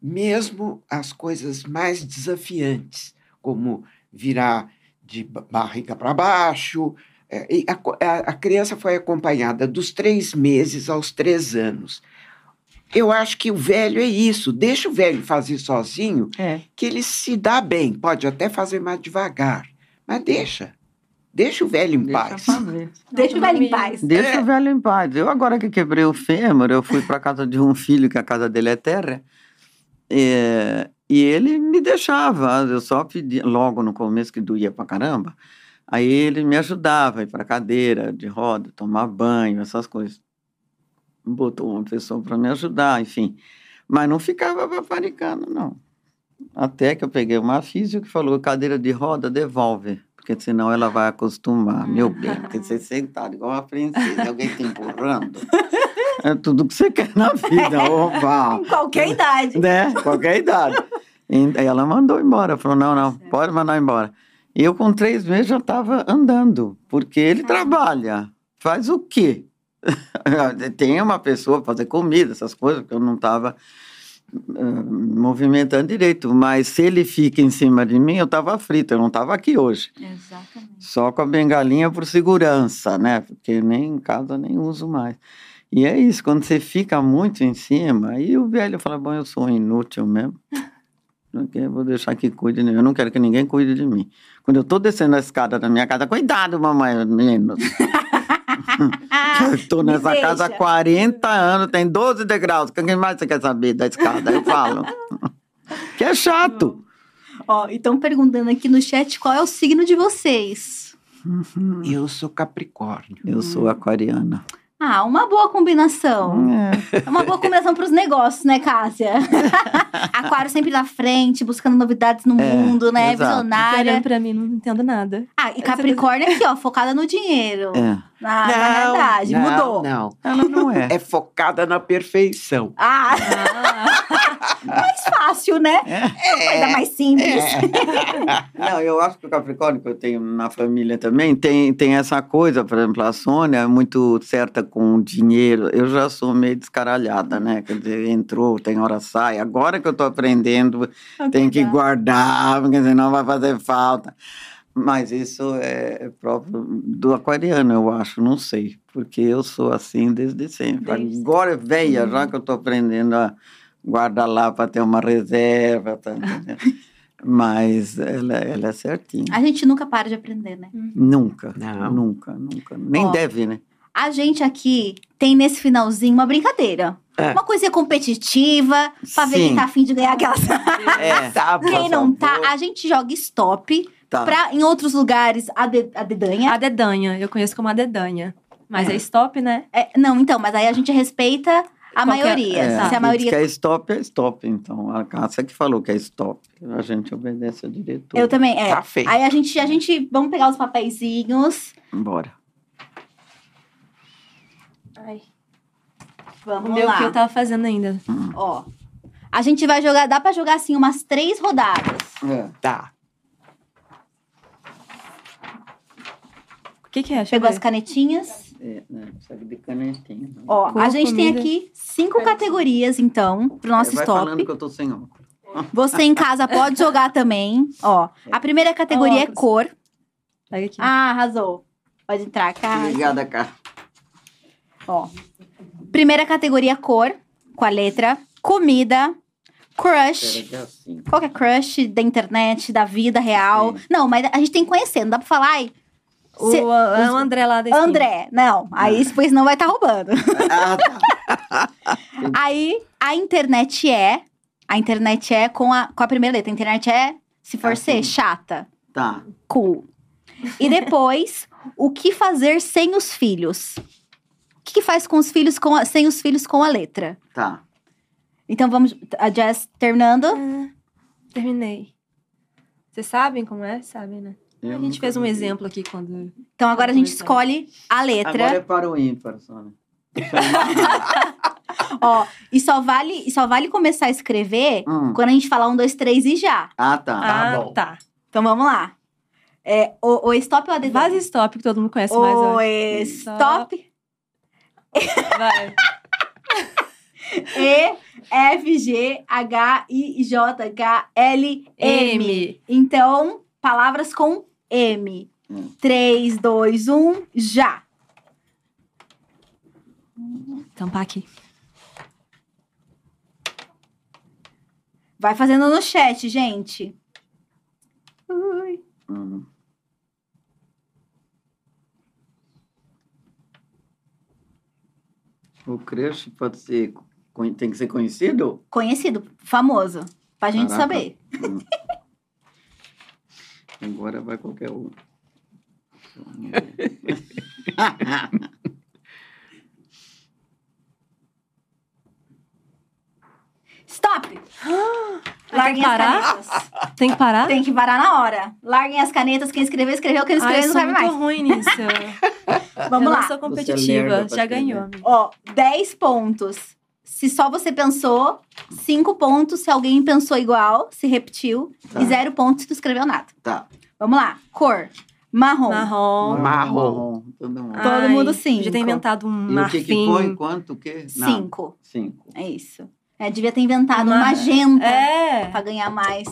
mesmo as coisas mais desafiantes, como virar de ba- barriga para baixo. É, e a, co- a- a criança foi acompanhada dos três meses aos três anos. Eu acho que o velho é isso. Deixa o velho fazer sozinho, É. que ele se dá bem. Pode até fazer mais devagar, mas deixa. Deixa o velho em Deixa paz. fazer. Deixa o velho em paz. Deixa o velho em paz. Eu agora que quebrei o fêmur, eu fui para casa de um filho, que a casa dele é terra, é, e ele me deixava. Eu só pedia, logo no começo, que doía pra caramba, aí ele me ajudava a ir para cadeira de roda, tomar banho, essas coisas. Botou uma pessoa para me ajudar, enfim. Mas não ficava paparicando, não. Até que eu peguei uma física que falou: cadeira de roda, devolve. Porque senão ela vai acostumar. Meu bem, porque você sentado igual uma princesa, alguém te empurrando. É tudo que você quer na vida, opa! Em qualquer idade. Né? Qualquer idade. E ela mandou embora, falou: não, não, pode mandar embora. E eu, com três meses, já estava andando, porque ele trabalha. Faz o quê? Tem uma pessoa para fazer comida, essas coisas, porque eu não estava. ah, movimentando direito. Mas se ele fica em cima de mim, eu estava frito, eu não estava aqui hoje. Exatamente. Só com a bengalinha por segurança, né? Porque nem em casa nem uso mais. E é isso, quando você fica muito em cima, aí o velho fala, bom, eu sou inútil mesmo. Porque eu vou deixar que cuide de mim. Eu não quero que ninguém cuide de mim. Quando eu tô descendo a escada da minha casa, cuidado, mamãe, menino. eu tô Me nessa casa há deixa. 40 anos, tem 12 degraus. O que mais você quer saber da escada? Eu falo. que é chato. Ó, e estão perguntando aqui no chat qual é o signo de vocês. Eu sou Capricórnio. Eu sou aquariana. Ah, uma boa combinação. É. É uma boa combinação para os negócios, né, Cássia? Aquário sempre na frente, buscando novidades no É, mundo, né? exato. Visionária. Olhando pra mim, não entendo nada. Ah, e Capricórnio aqui, ó, focada no dinheiro. É. Na, na realidade, não, mudou. Não, Ela não é. é focada na perfeição. Ah, Ah, mais fácil, né? Coisa mais simples. Não, eu acho que o Capricórnio que eu tenho na família também tem, tem essa coisa, por exemplo, a Sônia é muito certa com o dinheiro. Eu já sou meio descaralhada, né? Quer dizer, entrou, tem hora sai. Agora que eu tô aprendendo, tem que guardar, porque senão vai fazer falta. Mas isso é próprio do aquariano, eu acho, não sei. Porque eu sou assim desde sempre. Desde Agora, velha, já que eu tô aprendendo a guardar lá para ter uma reserva, tá? Mas ela, ela é certinha. A gente nunca para de aprender, né? Nunca, Não. nunca, nunca. Nem Ó. deve, né? A gente aqui tem nesse finalzinho uma brincadeira. É. Uma coisinha competitiva, pra ver Sim. quem tá afim de ganhar aquelas. É, Tá, quem não tá, a gente joga stop. Tá. Pra, em outros lugares, a, de- a dedanha. a dedanha, eu conheço como a dedanha. Mas é, É. stop, né? É, não, então, mas aí a gente respeita a Qualquer- maioria. É, Se a gente maioria. que é stop, é stop. Então, a Cássia que falou que é stop. A gente obedece a diretor. Eu também, é. Tá feito. Aí a gente, a gente. Vamos pegar os papeizinhos. Bora. Ai. Vamos O meu lá. que eu tava fazendo ainda. Ó. A gente vai jogar. Dá pra jogar assim umas três rodadas. É. Tá. Que que é? Deixa Pegou as canetinhas. É, né? Precisa de canetinha. Ó, a gente tem comida. aqui cinco categorias, então, pro nosso É, vai stop. falando que eu tô sem óculos. Você em casa pode jogar também. Ó, a primeira categoria é cor. Pega aqui. Ah, arrasou. Pode entrar, cara. Obrigada, cá. Ó. Primeira categoria cor, com a letra. Comida. Crush. Que é assim. Qual que é crush da internet, da vida real? Não, mas a gente tem que conhecer, não dá pra falar. Ai, o, é o André lá da esquina. André, não. Aí depois não vai estar roubando. Ah, tá. Aí a internet é. A internet é com a, com a primeira letra. A internet é, se for Ah, ser, chata. Tá. Cool. E depois, o que fazer sem os filhos? O que, que faz com os filhos com a- sem os filhos com a letra? Tá. Então vamos. A Jess terminando. Ah, terminei. Vocês sabem como é? Sabem, né? Eu a gente fez um vi. exemplo aqui quando. Então agora a gente escolhe a letra. Agora é para o ímpar, só, né? Ó, e só vale, e só vale começar a escrever Hum. quando a gente falar um, dois, três e já. Ah, tá. ah, bom. tá. Então vamos lá. É, o, o stop ou a dedada? Vaza stop, que todo mundo conhece mais. O ó. stop. Vai. E, F, G, H, I, J, K, L, M. M. Então, palavras com M. Hum. 3, 2, 1, já. Tampar aqui. Vai fazendo no chat, gente. Ui. Hum. O crush pode ser. Tem que ser conhecido? Conhecido, famoso. Pra gente Caraca. saber. Hum. Agora vai qualquer um. Stop! Tem Larguem que as parar? canetas. Tem que parar? Tem que parar na hora. Larguem as canetas. Quem escreveu, escreveu. Quem não Ai, escreveu, não sou muito mais. ruim nisso. Vamos eu lá. não sou Você é competitiva. lerda pra Já escrever. ganhou. amiga. Ó, 10 pontos. Se só você pensou, 5 pontos se alguém pensou igual, se repetiu. Tá. E 0 pontos se tu escreveu nada. Tá. Vamos lá. Cor. Marrom. Marrom. Marrom. Todo mundo. Todo mundo cinco. Podia ter inventado um E o que, que marfim. foi? Quanto? O quê? Não. 5. Cinco. É isso. É, devia ter inventado Ma- magenta É. pra ganhar mais.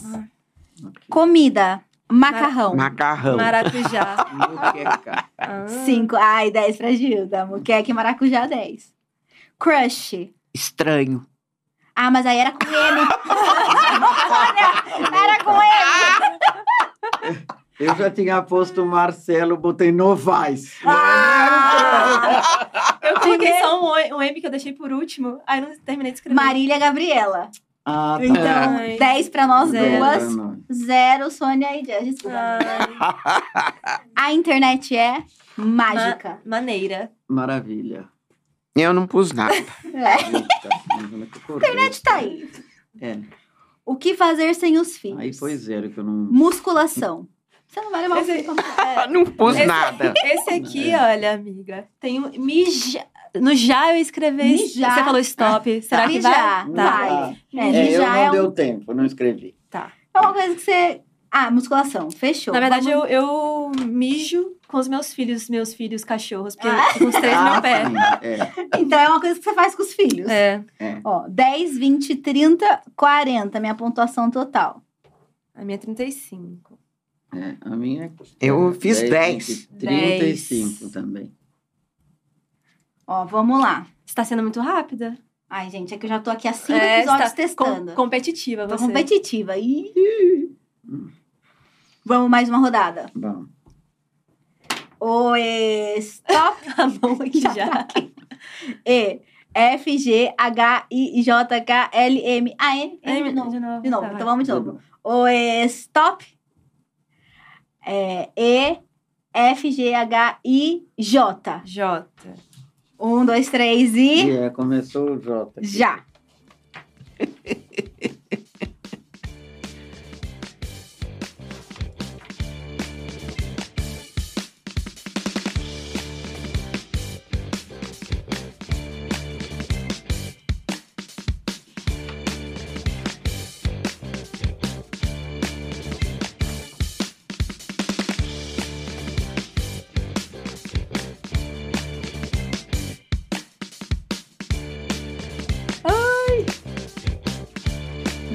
Comida. Macarrão. Macarrão. Maracujá. Muqueca. Ah. 5. Ai, 10 pra Gilda. Muqueca e maracujá, 10. Crush. Estranho. Ah, mas aí era com M. Olha, era com M. Eu já tinha posto Marcelo, botei Novaes. Ah, Eu coloquei só um, um M que eu deixei por último. Aí não terminei de escrever. Marília Gabriela. Ah, tá. Então, Ai. 10 pra nós Zero. duas. Não. Zero, Sônia e. Ai, A internet é mágica. ma- maneira. Maravilha. Eu não pus nada. É. Eita, A internet tá aí. É. O que fazer sem os filhos? Aí foi zero que eu não. Musculação. Você não vai levar o filho como É, não pus Esse- nada. Esse aqui, É. olha, amiga, tem um mija. No já eu escrevi. Mijar. Você falou stop. Será que Mijar, vai? Tá. vai. É, É, eu não é, um- deu tempo, não escrevi. Tá. é uma coisa que você... Ah, musculação. Fechou. Na verdade, Vamos- eu, eu mijo com os meus filhos, meus filhos cachorros, porque Ah. os três no meu pé. sim, é. Então é uma coisa que você faz com os filhos. É. Ó, 10, 20, 30, 40. Minha pontuação total. A minha é 35. É, a minha é Eu fiz 10. 20, 35 também. Ó, vamos lá. Você tá sendo muito rápida. Ai, gente, é que eu já tô aqui há cinco É, episódios testando. com- competitiva Tô você. competitiva. Ih. Vamos mais uma rodada. Bom, O stop. A mão aqui Já já. tá aqui. E F G H I J K L M A N M de novo. de novo. De novo. Tá, Então vamos de novo. O stop. É, E F G H I J. J. Um, dois, três e e é, começou o J. aqui. já.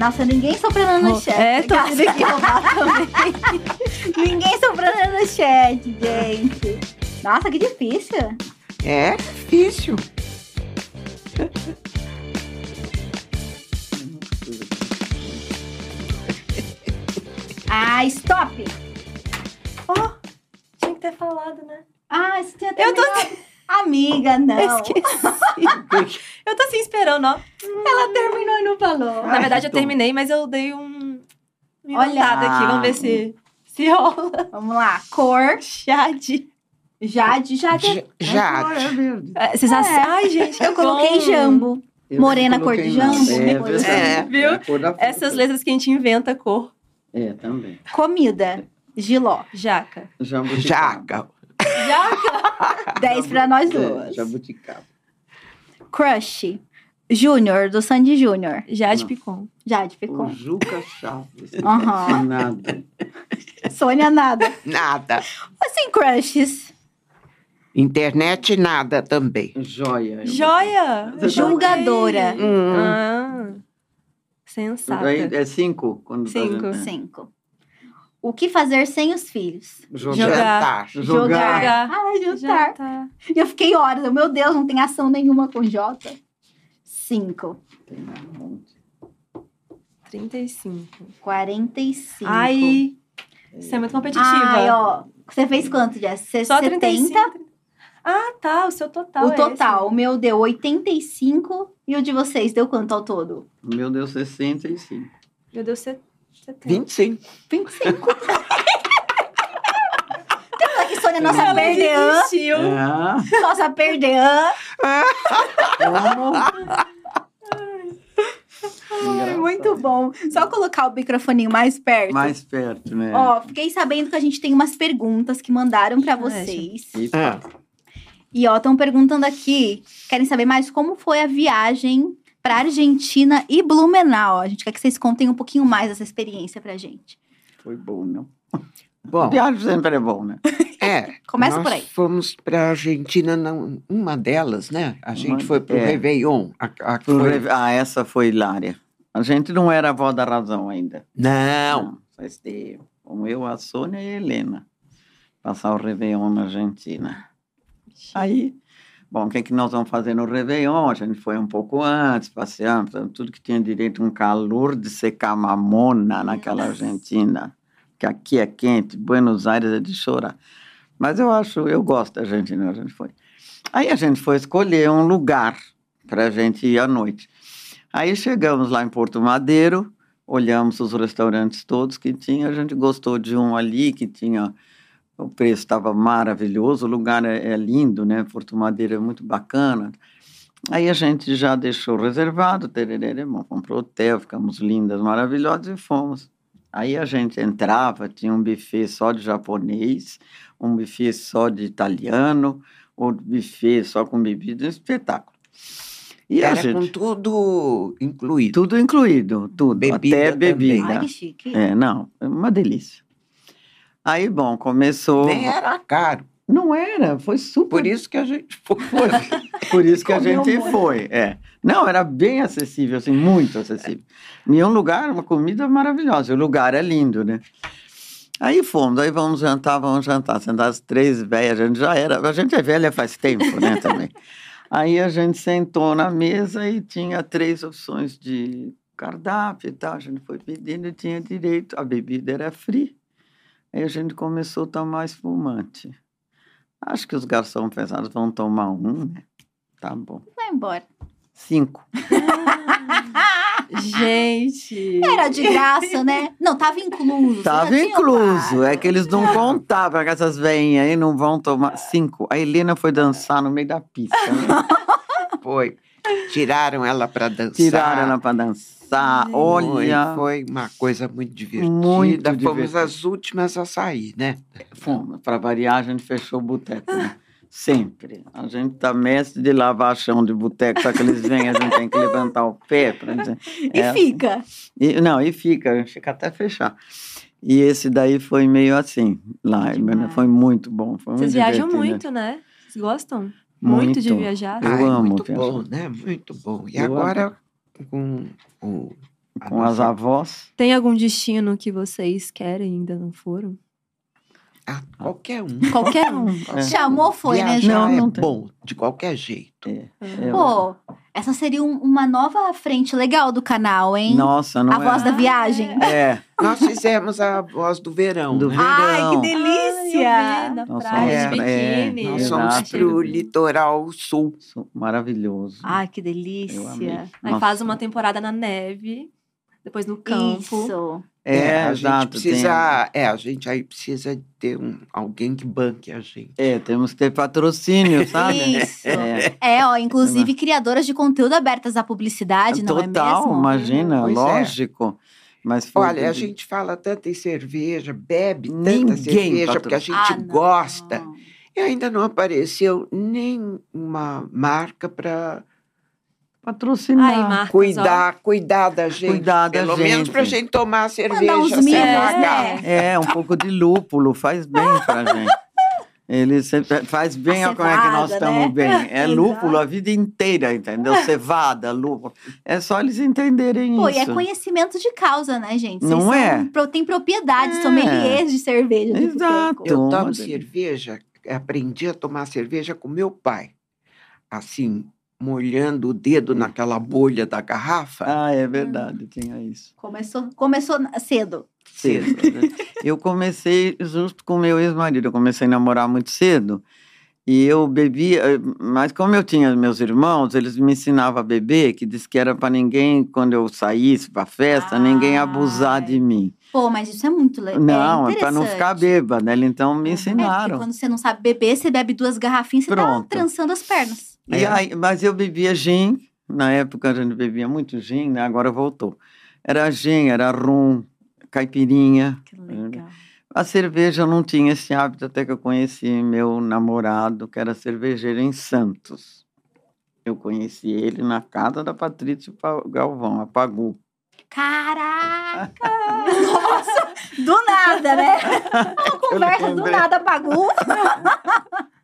Nossa, ninguém soprando no chat. É, tô aqui roubar também. Ninguém soprando no chat, gente. Nossa, que difícil. É difícil. Ah, stop. Tinha que ter falado, né? Ah, isso tinha Eu tô- terminado. Amiga, não. Eu esqueci. eu tô assim esperando, ó. Ela terminou e não falou. Na verdade, eu então. terminei, mas eu dei um. Uma Olha. inventada aqui. Vamos ver se, se rola. Vamos lá. Cor. Jade. Jade. Jade. J- Jade. É verde. É, Vocês É. acham? Ai, gente, que Eu coloquei bom. jambo. Eu Morena, cor de jambo. É. É. Viu? fruta. Essas letras que a gente inventa a cor. É, também. Comida. Giló. Jaca. Jabuticaba. Jaca. Jaca. 10 pra nós É, duas. jabuticaba. Crush. Júnior, do Sandy Júnior. Jade Não. Picon. Jade O ficou. Juca Chaves. Aham. Nada. Sônia, nada. Nada. Assim, crushes. Internet, nada também. Joia. Joia. Tá- Julgadora. Hum. Ah. Sensata. Daí é cinco? Quando tá Cinco. vendo? Cinco. O que fazer sem os filhos? Jogar. Jogar. Jogar. Jogar. Ai, jantar. Jantar. Eu fiquei horas. eu, Meu Deus, não tem ação nenhuma com J. Cinco. Tem um monte. 35. 45. Ai. Você é muito competitiva. Ai, ó. Você fez quanto, Jess? Você Só 70? 35. Ah, tá. O seu total. O é total. O meu deu 85 e o de vocês deu quanto ao todo? O meu deu 65. esse. Meu Deus, você. 25. 25. Temos aqui Sônia, nossa Ela perdeã. desistiu. É. Nossa perdeã. Ai, muito bom. Só colocar o microfoninho mais perto. Mais perto, né? Ó, fiquei sabendo que a gente tem umas perguntas que mandaram pra vocês. Eita. Ah, E ó, estão perguntando aqui, querem saber mais como foi a viagem pra Argentina e Blumenau. A gente quer que vocês contem um pouquinho mais dessa experiência pra gente. Foi bom, não? Bom, Viagem sempre é bom, né? é. Começa por aí. fomos para Argentina, não, uma delas, né? A gente Uma- foi para o é. Réveillon. A, a, Pro foi- Reve- Ah, essa foi hilária. A gente não era a avó da razão ainda. Não, Faz tempo. Como eu, a Sônia e a Helena. Passar o Réveillon na Argentina. Aí, bom, o que, é que nós vamos fazer no Réveillon? A gente foi um pouco antes, passeamos, tudo que tinha direito, um calor de secar mamona naquela Argentina. Que aqui é quente, Buenos Aires é de chorar. Mas eu acho, eu gosto da Argentina, a gente foi. Aí a gente foi escolher um lugar para a gente ir à noite. Aí chegamos lá em Porto Madeiro, olhamos os restaurantes todos que tinha, a gente gostou de um ali que tinha o preço estava maravilhoso, o lugar é, é lindo, né? Porto Madeiro é muito bacana. Aí a gente já deixou reservado, tererê, bom, fomos pro hotel, ficamos lindas, maravilhosas e fomos. Aí a gente entrava, tinha um buffet só de japonês, um buffet só de italiano, outro buffet só com bebida, um espetáculo. E era gente, com tudo incluído. tudo incluído, tudo, Bebida até também. bebida. Ai, que chique. É, não, é uma delícia. Aí, bom, começou. Nem era caro. Não era, foi super. Por isso que a gente foi. Por isso que a gente foi. É. Não, era bem acessível, assim, muito acessível. E um lugar, uma comida maravilhosa. O lugar é lindo, né? Aí fomos, aí vamos jantar, vamos jantar. Sentar as três velhas, a gente já era. A gente é velha faz tempo, né, também. Aí a gente sentou na mesa e tinha três opções de cardápio e tal. A gente foi pedindo e tinha direito. A bebida era free. Aí a gente começou a tomar espumante. Acho que os garçons pensaram, vão tomar um, né? Tá bom. Vai embora. Cinco. Gente. Era de graça, né? Não, tava incluso. Tava incluso. É que eles não contavam que essas veinhas aí não vão tomar. Cinco. A Helena foi dançar no meio da pista. Né? Foi. Tiraram ela para dançar. Tiraram ela pra dançar. Gente. Olha. Foi, foi uma coisa muito divertida. Muito Fomos divertida. as últimas a sair, né? Fomos. Pra variar, a gente fechou o boteco. Né? Sempre. A gente tá mestre de lavar chão de boteco, só que eles vêm, a gente tem que levantar o pé pra dizer. E É, fica. E, não, e fica, a gente fica até fechar. E esse daí foi meio assim, lá, foi muito bom. Foi Vocês muito viajam divertido. muito, né? Vocês gostam? Muito, de viajar? Eu Ai, amo Muito viajar. bom, né? Muito bom. E Eu agora, com a Com as avós. Tem algum destino que vocês querem e ainda não foram? Ah, qualquer um. Qualquer um. É. Chamou, foi, né, Viajar gente? Não, é não tem. bom, de qualquer jeito. É, é, Pô, essa seria um- uma nova frente legal do canal, hein? Nossa, não a voz é? da viagem. É, Nós fizemos a voz do verão. do né? verão. Ai, que delícia! Ai, eu vi na Nossa, praia é, de biquíni. é, Nós fomos pro litoral sul. Maravilhoso. Ai, que Eu amei. delícia. Aí Nossa. faz uma temporada na neve, depois no campo. Isso. É, a exato. gente precisa. É, a gente aí precisa ter um, alguém que banque a gente. tem- é, temos que ter patrocínio, sabe? Isso. É. É, ó, inclusive criadoras de conteúdo abertas à publicidade, não é Total, mesmo? imagina, Pois é. lógico. Mas foi Olha, a de- gente fala tanto em cerveja, bebe tanta Ninguém cerveja, patro- porque a gente Ah, não. gosta. E ainda não apareceu nenhuma marca para patrocinar. Ai, marcas, ó. cuidar, cuidar da gente. Cuidar da Pelo menos gente. para a gente tomar a cerveja os sem pagar. né? É, um pouco de lúpulo faz bem pra gente. Ele sempre faz bem A como é que nós estamos né? bem. É Exato. lúpulo a vida inteira, entendeu? Cevada, lúpulo. É só eles entenderem Pô, e é isso. conhecimento de causa, né, gente? Vocês Não são, é? Tem propriedades, É. sommeliers de cerveja. de Exato. Eu tomo cerveja, aprendi a tomar cerveja com meu pai. Assim, molhando o dedo naquela bolha da garrafa. Ah, é verdade, tinha isso. Começou, começou cedo. Cedo. né? eu comecei justo com meu ex-marido. Eu comecei a namorar muito cedo. E eu bebia, mas como eu tinha meus irmãos, eles me ensinavam a beber, que diz que era para ninguém, quando eu saísse para festa, ninguém abusar de mim. Pô, mas isso é muito legal. Não, é é para não ficar bêbada, né? Então me. É, ensinaram. porque quando você não sabe beber, você bebe duas garrafinhas, você Pronto. tá trançando as pernas. E aí, mas eu bebia gin, na época a gente bebia muito gin, né? Agora voltou. Era gin, era rum, caipirinha. Que legal. A cerveja eu não tinha esse hábito até que eu conheci meu namorado, que era cervejeiro em Santos. Eu conheci ele na casa da Patrícia Pa- Galvão, a Pagu. Caraca! Nossa! Do nada, né? Vamos conversa do nada bagunça.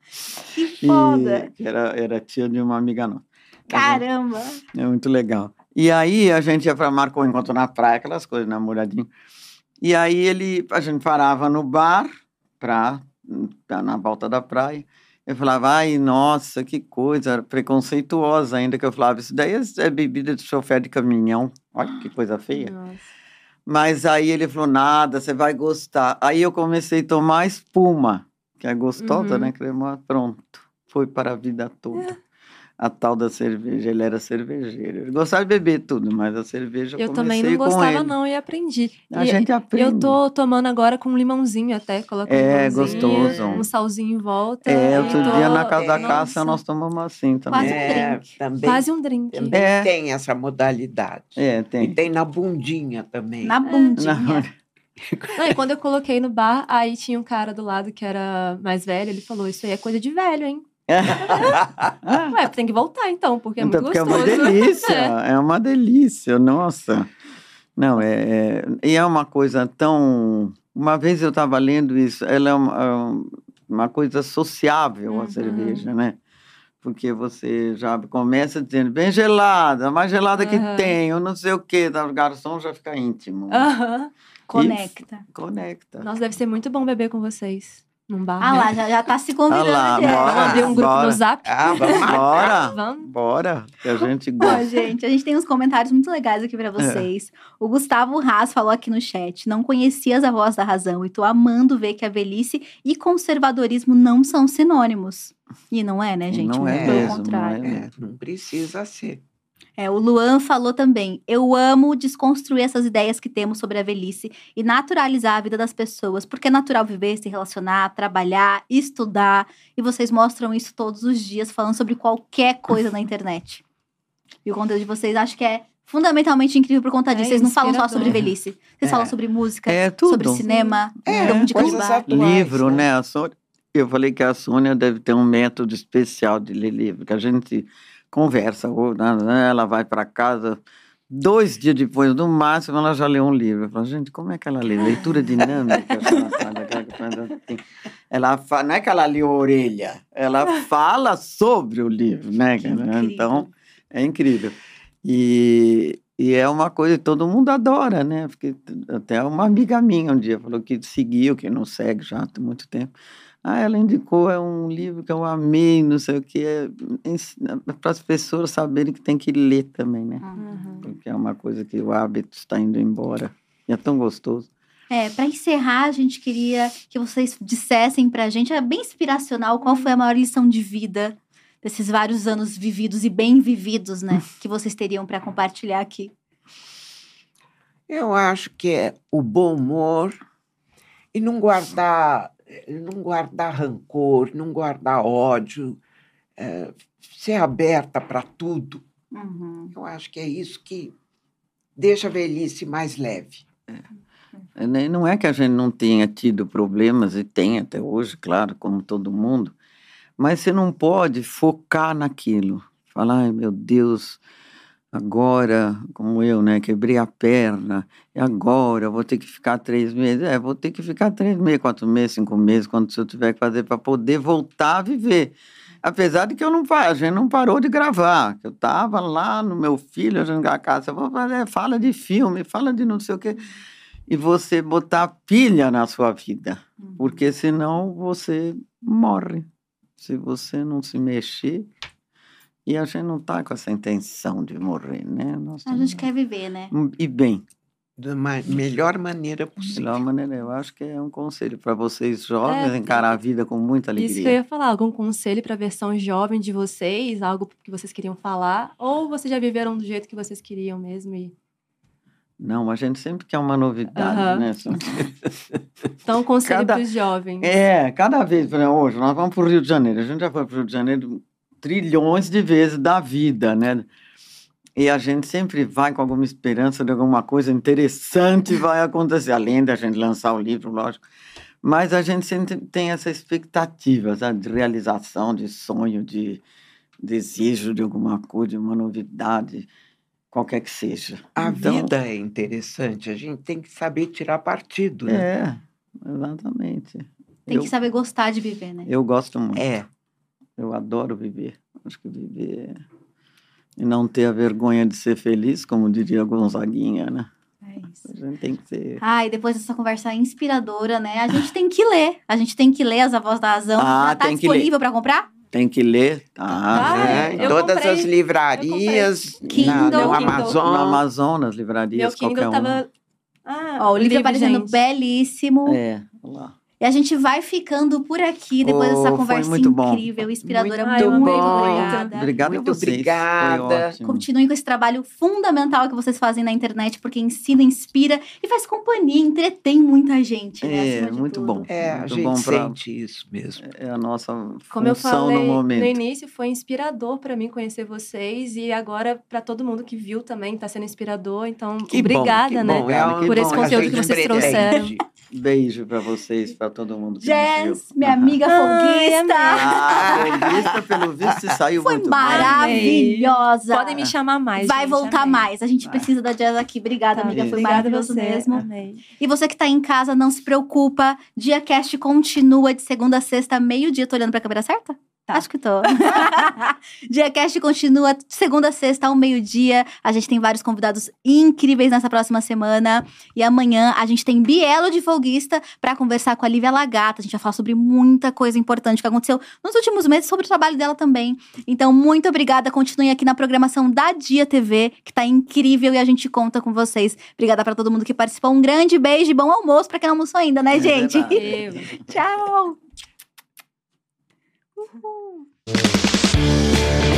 que foda. E, era, era tia de uma amiga nossa. Caramba. É muito legal. E aí a gente ia para marcou um encontro na praia, aquelas coisas, namoradinho. E aí ele, a gente parava no bar, pra, tá na volta da praia. Eu falava, ai, nossa, que coisa preconceituosa ainda, que eu falava, isso daí é, bebida de chofer de caminhão. Olha que coisa feia. Nossa. Mas aí ele falou, nada, você vai gostar. Aí eu comecei a tomar espuma, que é gostosa, Uhum. né? Cremosa, pronto. Foi para a vida toda. A tal da cerveja, ele era cervejeiro. Ele gostava de beber tudo, mas a cerveja eu Eu também não gostava, não, e aprendi. A E- gente aprende. Eu tô tomando agora com limãozinho até, coloco um É, limãozinho, gostoso. um salzinho em volta. É, outro tô- dia na casa da Nossa. Cássia nós tomamos assim também. Quase um é, drink. também, Quase um drink. também É. tem essa modalidade. É, E tem. tem na bundinha também. Na bundinha. Não, Não, e quando eu coloquei no bar, aí tinha um cara do lado que era mais velho, ele falou, isso aí é coisa de velho, hein? Ué, tem que voltar então, porque é então, muito porque é uma gostoso. delícia, É. é. uma delícia, nossa. Não, é, é, e é uma coisa tão... Uma vez eu estava lendo isso, ela é uma, é um- uma coisa sociável, Uhum. a cerveja, né? Porque você já começa dizendo, bem gelada, mais gelada que Aham. tem, eu não sei o quê, o garçom já fica íntimo. Aham. Conecta. Conecta. Nossa, deve ser muito bom beber com vocês num bar. Ah né? lá, já, já tá se convidando. Ah lá, bora. Vamos abrir um grupo Bora. no Zap? Ah, vamos. Bora, Vamos? bora, que a gente Ó, gosta. gente, a gente tem uns comentários muito legais aqui pra vocês. O Gustavo Haas falou aqui no chat: não conhecias a voz da razão e tô amando ver que a velhice e conservadorismo não são sinônimos. E não é, né, gente? Não é Muito pelo mesmo, não contrário. é. É, não precisa ser. É, o Luan falou também: eu amo desconstruir essas ideias que temos sobre a velhice e naturalizar a vida das pessoas, porque é natural viver, se relacionar, trabalhar, estudar, e vocês mostram isso todos os dias, falando sobre qualquer coisa na internet. E o conteúdo de vocês acho que é fundamentalmente incrível por conta É disso. Vocês não falam só sobre velhice, vocês É. falam sobre música, É tudo. sobre cinema, É, dão dicas de coisas bar. atuais, livro, né? Sônia, eu falei que a Sônia deve ter um método especial de ler livro, que a gente conversa, ou, né, ela vai para casa, dois dias depois, no máximo, ela já leu um livro. Eu falo, gente, como é que ela lê? Leitura dinâmica. ela fa... Não é que ela lê a orelha, ela fala sobre o livro, né? Incrível. Então, é incrível. E, e é uma coisa que todo mundo adora, né? Porque até uma amiga minha um dia falou que seguiu, que não segue já há muito tempo. Ah, ela indicou, é um livro que eu amei, não sei o que, é, para as pessoas saberem que tem que ler também, né? Uhum. Porque é uma coisa que o hábito está indo embora. E é tão gostoso. É, para encerrar, a gente queria que vocês dissessem pra gente, é bem inspiracional, qual foi a maior lição de vida desses vários anos vividos e bem vividos, né? Que vocês teriam para compartilhar aqui. Eu acho que é o bom humor e não guardar, não guardar rancor, não guardar ódio, é, ser aberta para tudo. Eu acho que é isso que deixa a velhice mais leve. É, né? Não é que a gente não tenha tido problemas, e tem até hoje, claro, como todo mundo, mas você não pode focar naquilo. Falar, ai meu Deus, agora, como eu, né, quebrei a perna, e agora eu vou ter que ficar três meses. É, vou ter que ficar três meses, quatro meses, cinco meses, quanto eu tiver que fazer para poder voltar a viver. Apesar de que eu não a gente não parou de gravar, eu estava lá no meu filho, a gente a casa, vou fazer, fala de filme, fala de não sei o quê e você botar pilha na sua vida, porque senão você morre. Se você não se mexer, e a gente não está com essa intenção de morrer, né? Nós A gente quer viver, né? E bem, Da ma- melhor maneira da possível. melhor maneira, eu acho que é um conselho para vocês jovens É, encarar a vida com muita Isso que eu alegria. ia falar, algum conselho para a versão jovem de vocês, algo que vocês queriam falar, ou vocês já viveram do jeito que vocês queriam mesmo e Não, a gente sempre quer uma novidade, Aham. né? Então um conselho Cada- para os jovens. É, cada vez, por exemplo, hoje nós vamos para o Rio de Janeiro. A gente já foi para o Rio de Janeiro trilhões de vezes da vida, né? E a gente sempre vai com alguma esperança de alguma coisa interessante vai acontecer, além da gente lançar o livro, lógico. Mas a gente sempre tem essa expectativa, sabe? De realização, de sonho, de desejo de alguma coisa, de uma novidade, qualquer que seja. A Então, vida é interessante, a gente tem que saber tirar partido. Né? É, Exatamente. Tem eu, que saber gostar de viver, né? eu gosto muito. É. Eu adoro viver. Acho que viver e não ter a vergonha de ser feliz, como diria Gonzaguinha, né? É isso. A gente tem que ser. Ai, depois dessa conversa inspiradora, né? A gente tem que ler. A gente tem que ler As Avós da Razão. Ah, Já tá tem que ler. disponível pra comprar? Tem que ler. Tá. Ah, É, eu em todas comprei- as livrarias, eu comprei. na, Kindle. no Kindle. Amazon. No Amazonas, Meu livrarias, Kindle qualquer um. tava. Ah, Ó, o livro aparecendo gente. belíssimo. É, olha lá. E a gente vai ficando por aqui depois Oh, dessa conversa muito bom. incrível, inspiradora. Muito Muito, bom. obrigada. Obrigado Muito a vocês. obrigada. Continuem com esse trabalho fundamental que vocês fazem na internet, porque ensina, inspira e faz companhia, entretém muita gente. né, É, muito tudo. bom. É, a muito gente bom pra- sente isso mesmo. É a nossa Como eu função falei no momento. início, foi inspirador pra mim conhecer vocês e agora pra todo mundo que viu também tá sendo inspirador. Então, Que obrigada, bom, que né? bom. É por esse bom. A conteúdo que vocês pretende. trouxeram. Beijo pra vocês, pra todo mundo que. Jess, minha amiga Ai, foguista. Ah, Folguista, pelo visto, saiu Foi muito maravilhosa. Podem me chamar mais. Vai gente, voltar amei. mais. A gente Vai. precisa da Jazz aqui. Obrigada, Tá. amiga. Foi Obrigada a maravilhoso você. mesmo. Amei. E você que tá em casa, não se preocupa. DiaCast continua de segunda a sexta, meio-dia. Tô olhando pra câmera certa? Tá. Acho que tô. DiaCast continua segunda a sexta ao meio-dia. A gente tem vários convidados incríveis nessa próxima semana. E amanhã a gente tem Bielo de Folguista pra conversar com a Lívia Lagata. A gente vai falar sobre muita coisa importante que aconteceu nos últimos meses, sobre o trabalho dela também. Então, muito obrigada. Continuem aqui na programação da Dia TV, que tá incrível e a gente conta com vocês. Obrigada pra todo mundo que participou. Um grande beijo e bom almoço pra quem não almoçou ainda, né, É gente? Eu. Tchau!